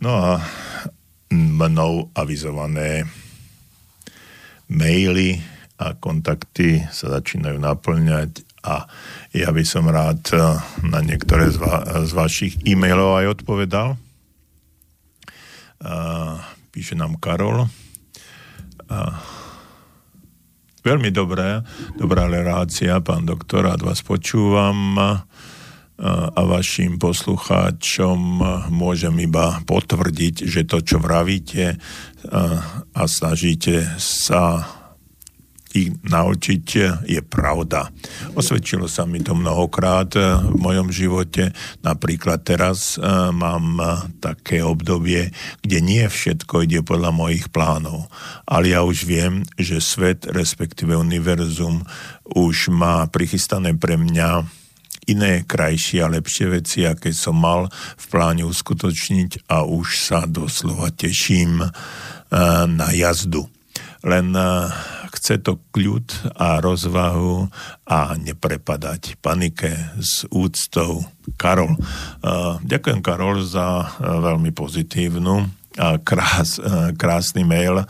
No a mnou avizované maily a kontakty sa začínajú naplňať a ja by som rád na niektoré z, va- z vašich e-mailov aj odpovedal. A píše nám Karol. A Veľmi dobré, dobrá relácia, pán doktor, rád vás počúvam. A vašim poslucháčom môžem iba potvrdiť, že to, čo vravíte a snažíte sa ich naučiť, je pravda. Osvedčilo sa mi to mnohokrát v mojom živote. Napríklad teraz e, mám také obdobie, kde nie všetko ide podľa mojich plánov. Ale ja už viem, že svet, respektíve univerzum, už má prichystané pre mňa iné krajšie a lepšie veci, aké som mal v pláne uskutočniť a už sa doslova teším e, na jazdu. Len chce to kľud a rozvahu a neprepadať panike s úctou. Karol. Ďakujem, Karol, za veľmi pozitívnu a krás, krásny mail.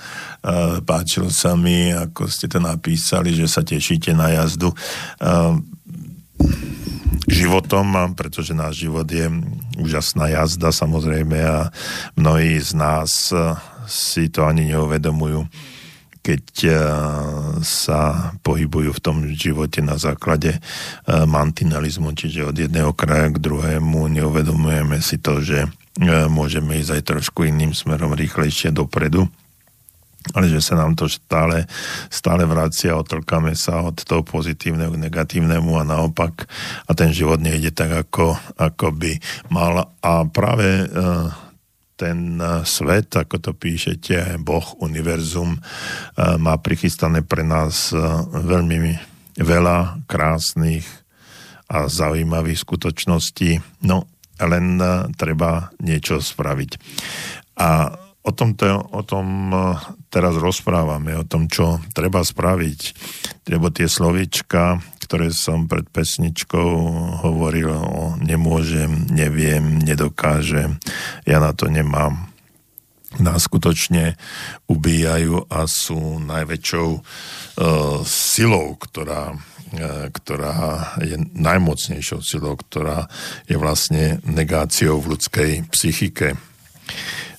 Páčilo sa mi, ako ste to napísali, že sa tešíte na jazdu životom, pretože náš život je úžasná jazda samozrejme a mnohí z nás si to ani neuvedomujú keď eh, sa pohybujú v tom živote na základe eh, mantinalizmu, čiže od jedného kraja k druhému, neuvedomujeme si to, že eh, môžeme ísť aj trošku iným smerom rýchlejšie dopredu ale že sa nám to stále, stále vracia, otlkáme sa od toho pozitívneho k negatívnemu a naopak a ten život nejde tak, ako, ako by mal. A práve ten e, svet, ako to píšete, Boh, univerzum, e, má prichystané pre nás e, veľmi veľa krásnych a zaujímavých skutočností. No, len treba niečo spraviť. A o tom, te, o tom teraz rozprávame, o tom, čo treba spraviť, lebo tie slovička, ktoré som pred pesničkou hovoril o nemôžem, neviem, nedokážem, ja na to nemám nás skutočne ubíjajú a sú najväčšou uh, silou, ktorá, uh, ktorá je najmocnejšou silou, ktorá je vlastne negáciou v ľudskej psychike.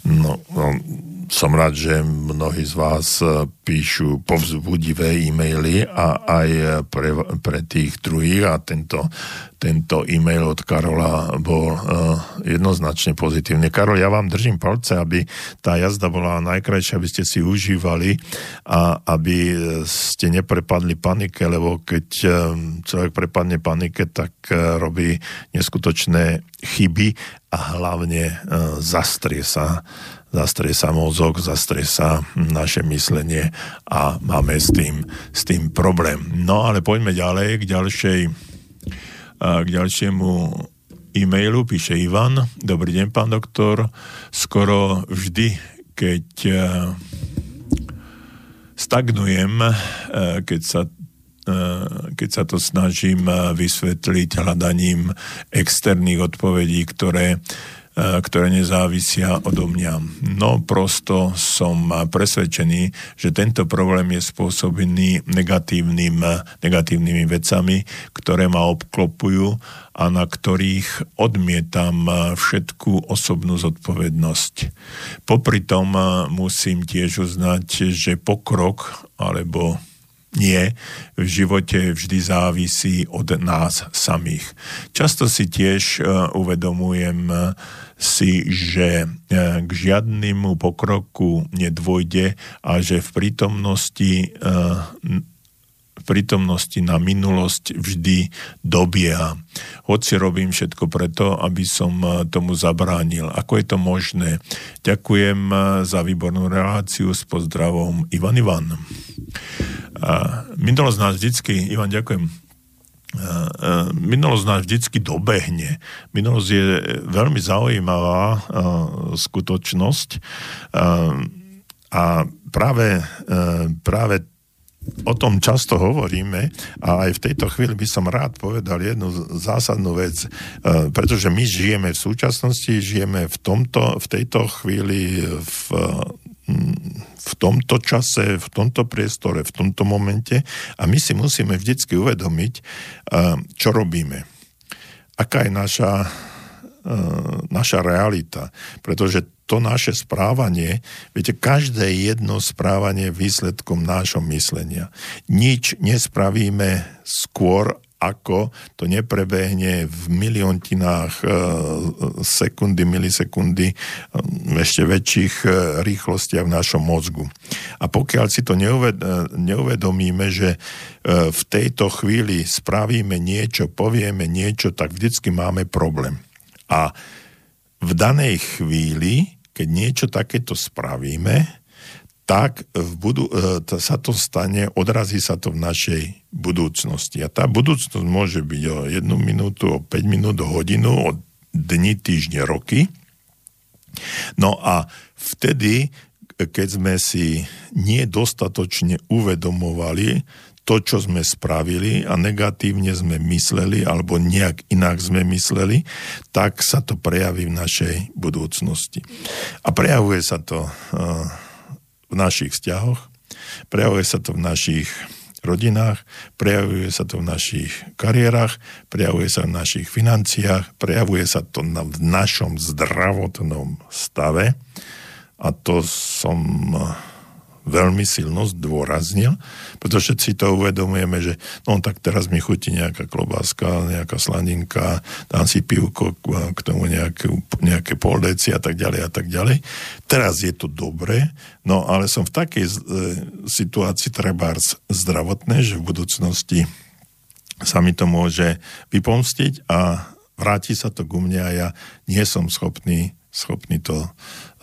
No, no som rád, že mnohí z vás e, píšu povzbudivé e-maily a aj pre, pre tých druhých a tento, tento e-mail od Karola bol uh, jednoznačne pozitívny. Karol, ja vám držím palce, aby tá jazda bola najkrajšia, aby ste si užívali a aby ste neprepadli panike, lebo keď človek prepadne panike, tak robí neskutočné chyby a hlavne uh, zastrie sa zastrie sa mozog, zastrie sa naše myslenie a máme s tým, s tým problém. No ale poďme ďalej k ďalšej k ďalšiemu e-mailu, píše Ivan. Dobrý deň, pán doktor. Skoro vždy, keď stagnujem, keď sa keď sa to snažím vysvetliť hľadaním externých odpovedí, ktoré E, ktoré nezávisia odo mňa. No prosto som presvedčený, že tento problém je spôsobený negatívnym, negatívnymi vecami, ktoré ma obklopujú a na ktorých odmietam všetkú osobnú zodpovednosť. Popri tom musím tiež uznať, že pokrok alebo nie, v živote vždy závisí od nás samých. Často si tiež uvedomujem si, že e, k žiadnemu pokroku nedôjde a že v prítomnosti e, prítomnosti na minulosť vždy dobieha. Hoci robím všetko preto, aby som e, tomu zabránil. Ako je to možné? Ďakujem za výbornú reláciu s pozdravom Ivan Ivan. Minulosť nás vždycky, Ivan, ďakujem minulosť nás vždycky dobehne. Minulosť je veľmi zaujímavá skutočnosť a práve, práve o tom často hovoríme a aj v tejto chvíli by som rád povedal jednu zásadnú vec, e, pretože my žijeme v súčasnosti, žijeme v, tomto, v tejto chvíli v, v tomto čase, v tomto priestore, v tomto momente a my si musíme vždycky uvedomiť, e, čo robíme. Aká je naša, naša realita. Pretože to naše správanie, viete, každé jedno správanie je výsledkom nášho myslenia. Nič nespravíme skôr, ako to neprebehne v miliontinách e, sekundy, milisekundy, e, ešte väčších e, rýchlostiach v našom mozgu. A pokiaľ si to neuvedomíme, že v tejto chvíli spravíme niečo, povieme niečo, tak vždycky máme problém. A v danej chvíli keď niečo takéto spravíme, tak v budu- e, sa to stane, odrazí sa to v našej budúcnosti. A tá budúcnosť môže byť o jednu minútu, o 5 minút, o hodinu, o dni, týždne, roky. No a vtedy, keď sme si nedostatočne uvedomovali to, čo sme spravili a negatívne sme mysleli alebo nejak inak sme mysleli, tak sa to prejaví v našej budúcnosti. A prejavuje sa to uh, v našich vzťahoch, prejavuje sa to v našich rodinách, prejavuje sa to v našich kariérach, prejavuje sa v našich financiách, prejavuje sa to na, v našom zdravotnom stave. A to som uh, veľmi silno zdôraznil, pretože všetci to uvedomujeme, že no tak teraz mi chutí nejaká klobáska, nejaká slaninka, dám si pivko k tomu nejaké, nejaké poldeci a tak ďalej a tak ďalej. Teraz je to dobré, no ale som v takej e, situácii trebárs zdravotné, že v budúcnosti sa mi to môže vypomstiť a vráti sa to ku mne a ja nie som schopný schopní to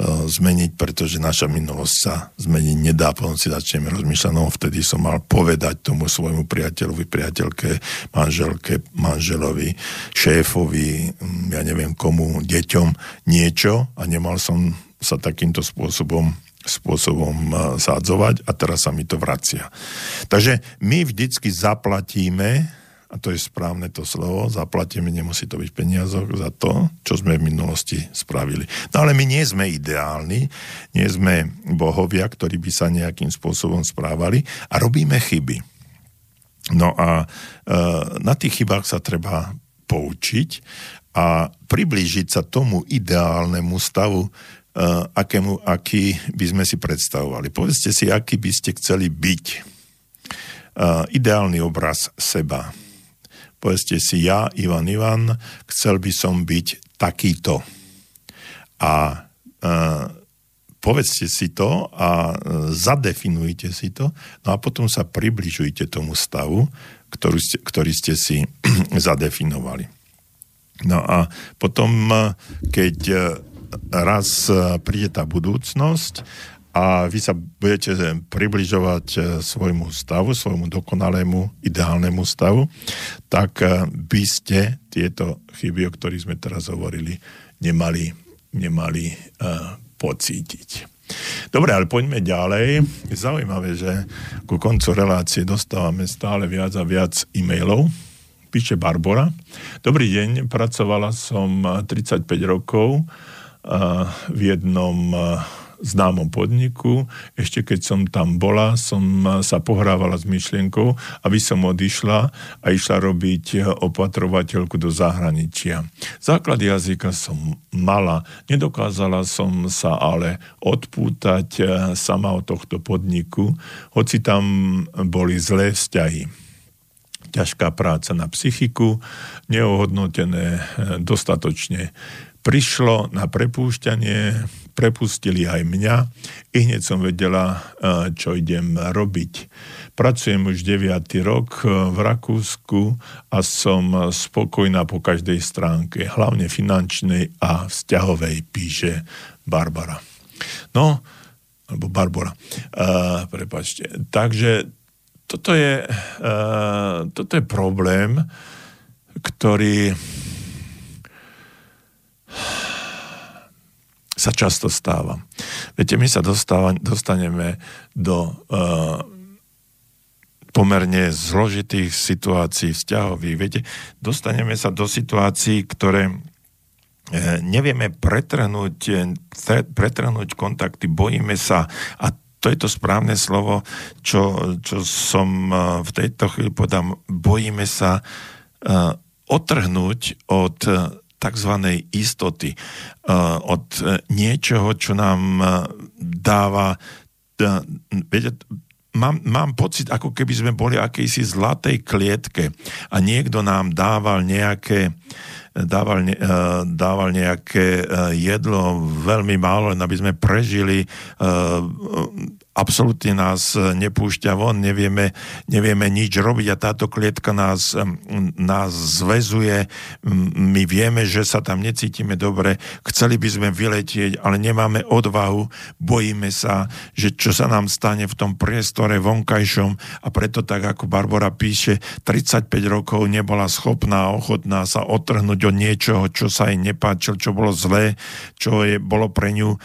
zmeniť, pretože naša minulosť sa zmeniť nedá. Potom si začneme rozmýšľať, no vtedy som mal povedať tomu svojmu priateľovi, priateľke, manželke, manželovi, šéfovi, mm, ja neviem komu, deťom niečo a nemal som sa takýmto spôsobom spôsobom uh, sádzovať a teraz sa mi to vracia. Takže my vždycky zaplatíme a to je správne to slovo, zaplatíme, nemusí to byť peniazok za to, čo sme v minulosti spravili. No ale my nie sme ideálni, nie sme bohovia, ktorí by sa nejakým spôsobom správali a robíme chyby. No a e, na tých chybách sa treba poučiť a priblížiť sa tomu ideálnemu stavu, e, akému, aký by sme si predstavovali. Povedzte si, aký by ste chceli byť. E, ideálny obraz seba povedzte si, ja, Ivan Ivan, chcel by som byť takýto. A e, povedzte si to a e, zadefinujte si to, no a potom sa približujte tomu stavu, ktorý ste, ktorý ste si zadefinovali. No a potom, e, keď e, raz príde tá budúcnosť a vy sa budete približovať e, svojmu stavu, svojmu dokonalému, ideálnemu stavu, tak e, by ste tieto chyby, o ktorých sme teraz hovorili, nemali, nemali uh, pocítiť. Dobre, ale poďme ďalej. Je zaujímavé, že ku koncu relácie dostávame stále viac a viac e-mailov. Píše Barbara. Dobrý deň, pracovala som 35 rokov uh, v jednom uh, známom podniku. Ešte keď som tam bola, som sa pohrávala s myšlienkou, aby som odišla a išla robiť opatrovateľku do zahraničia. Základ jazyka som mala, nedokázala som sa ale odpútať eh, sama od tohto podniku, hoci tam boli zlé vzťahy ťažká práca na psychiku, neohodnotené eh, dostatočne. Prišlo na prepúšťanie, prepustili aj mňa. I hneď som vedela, e, čo idem robiť. Pracujem už 9. rok e, v Rakúsku a som spokojná po každej stránke, hlavne finančnej a vzťahovej, píše Barbara. No, alebo Barbara. Uh, prepačte. Takže toto je, uh, toto je problém, ktorý sa často stáva. Viete, my sa dostáva, dostaneme do uh, pomerne zložitých situácií vzťahových. Viete, dostaneme sa do situácií, ktoré e, nevieme pretrhnúť, pretrhnúť kontakty, bojíme sa a to je to správne slovo, čo, čo som e, v tejto chvíli podám. Bojíme sa uh, otrhnúť od tzv. istoty, uh, od niečoho, čo nám dáva viete, mám, mám pocit, ako keby sme boli akejsi zlatej klietke a niekto nám dával nejaké dával, dával nejaké jedlo, veľmi málo, len aby sme prežili absolútne nás e, nepúšťa von, nevieme, nevieme nič robiť a táto klietka nás, nás zväzuje, my vieme, že sa tam necítime dobre, chceli by sme vyletieť, ale nemáme odvahu, bojíme sa, že čo sa nám stane v tom priestore vonkajšom. A preto tak, ako Barbara píše, 35 rokov nebola schopná, ochotná sa otrhnúť od niečoho, čo sa jej nepáčil, čo bolo zlé, čo je, bolo pre ňu e,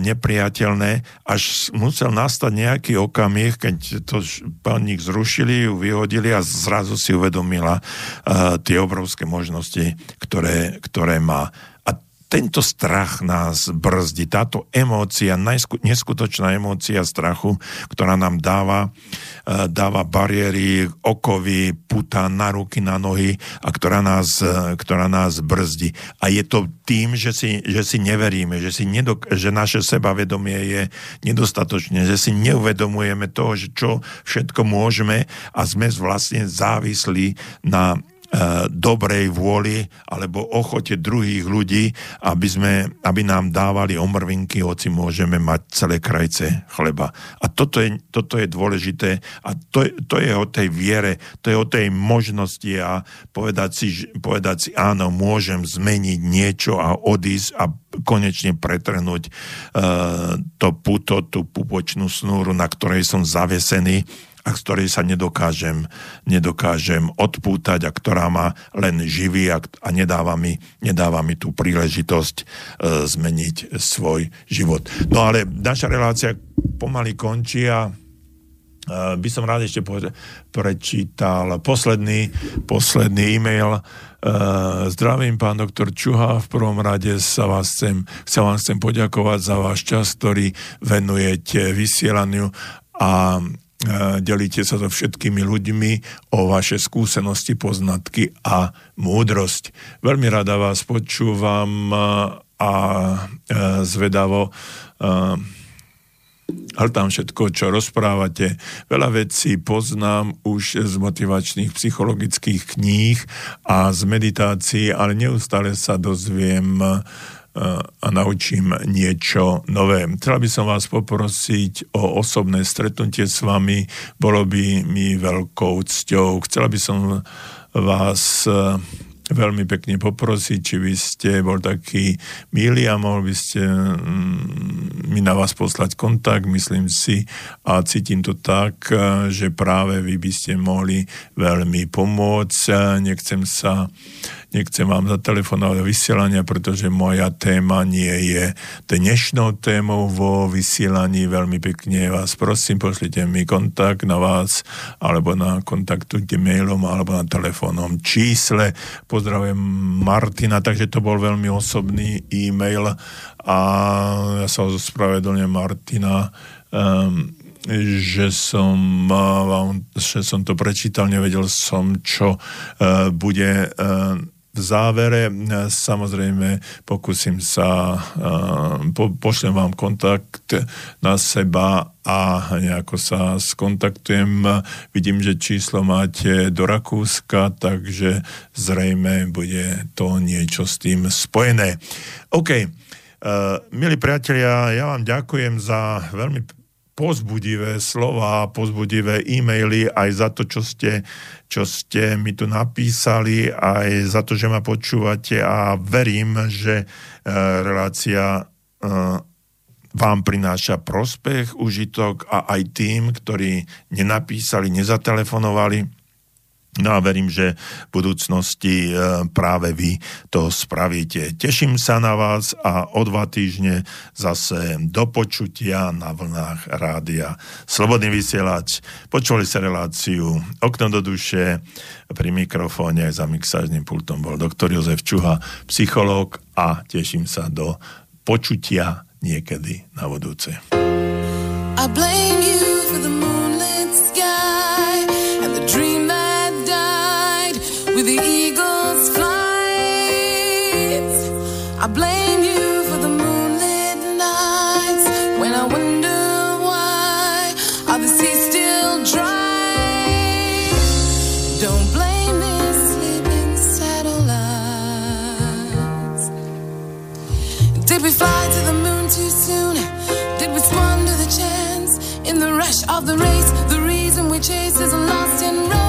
nepriateľné, až musel nastať nejaký okamih, keď to paník zrušili, ju vyhodili a zrazu si uvedomila uh, tie obrovské možnosti, ktoré, ktoré má tento strach nás brzdí, táto emócia, neskutočná emócia strachu, ktorá nám dáva, e, dáva bariéry, okovy, puta na ruky, na nohy a ktorá nás, e, ktorá nás brzdí. A je to tým, že si, že si neveríme, že, si nedok- že naše sebavedomie je nedostatočné, že si neuvedomujeme to, že čo všetko môžeme a sme vlastne závislí na Eh, dobrej vôli alebo ochote druhých ľudí, aby, sme, aby nám dávali omrvinky, hoci môžeme mať celé krajce chleba. A toto je, toto je dôležité a to, to je o tej viere, to je o tej možnosti a povedať si, povedať si áno, môžem zmeniť niečo a odísť a konečne pretrhnúť uh, to puto, tú pupočnú snúru, na ktorej som zavesený a z ktorej sa nedokážem, nedokážem odpútať a ktorá ma len živí a, a nedáva, mi, nedáva mi tú príležitosť e, zmeniť svoj život. No ale naša relácia pomaly končí a e, by som rád ešte prečítal posledný, posledný e-mail. Uh, zdravím, pán doktor Čuha. V prvom rade sa vás chcem, sa vám chcem poďakovať za váš čas, ktorý venujete vysielaniu a delíte sa so všetkými ľuďmi o vaše skúsenosti, poznatky a múdrosť. Veľmi rada vás počúvam a zvedavo tam všetko, čo rozprávate. Veľa vecí poznám už z motivačných psychologických kníh a z meditácií, ale neustále sa dozviem a naučím niečo nové. Chcela by som vás poprosiť o osobné stretnutie s vami, bolo by mi veľkou cťou. Chcela by som vás e, veľmi pekne poprosiť, či by ste bol taký milý a mohol by ste mm, mi na vás poslať kontakt, myslím si, a cítim to tak, e, že práve vy by ste mohli veľmi pomôcť. E, nechcem sa nechcem vám zatelefonovať do vysielania, pretože moja téma nie je dnešnou témou vo vysielaní. Veľmi pekne vás prosím, pošlite mi kontakt na vás alebo na kontaktujte mailom alebo na telefónnom čísle. Pozdravujem Martina, takže to bol veľmi osobný e-mail a ja sa ospravedlňujem Martina um, že som, vám, že som to prečítal, nevedel som, čo uh, bude uh, v závere samozrejme pokúsim sa, po, pošlem vám kontakt na seba a nejako sa skontaktujem. Vidím, že číslo máte do Rakúska, takže zrejme bude to niečo s tým spojené. OK, uh, milí priatelia, ja vám ďakujem za veľmi pozbudivé slova, pozbudivé e-maily aj za to, čo ste, čo ste mi tu napísali, aj za to, že ma počúvate a verím, že e, relácia e, vám prináša prospech, užitok a aj tým, ktorí nenapísali, nezatelefonovali, No a verím, že v budúcnosti e, práve vy to spravíte. Teším sa na vás a o dva týždne zase do počutia na vlnách rádia. Slobodný vysielač. Počuli sa reláciu Okno do duše. Pri mikrofóne aj za mixážnym pultom bol doktor Jozef Čuha, psychológ a teším sa do počutia niekedy na budúce. I blame you for the moonlit of the race. The reason we chase is lost in rain.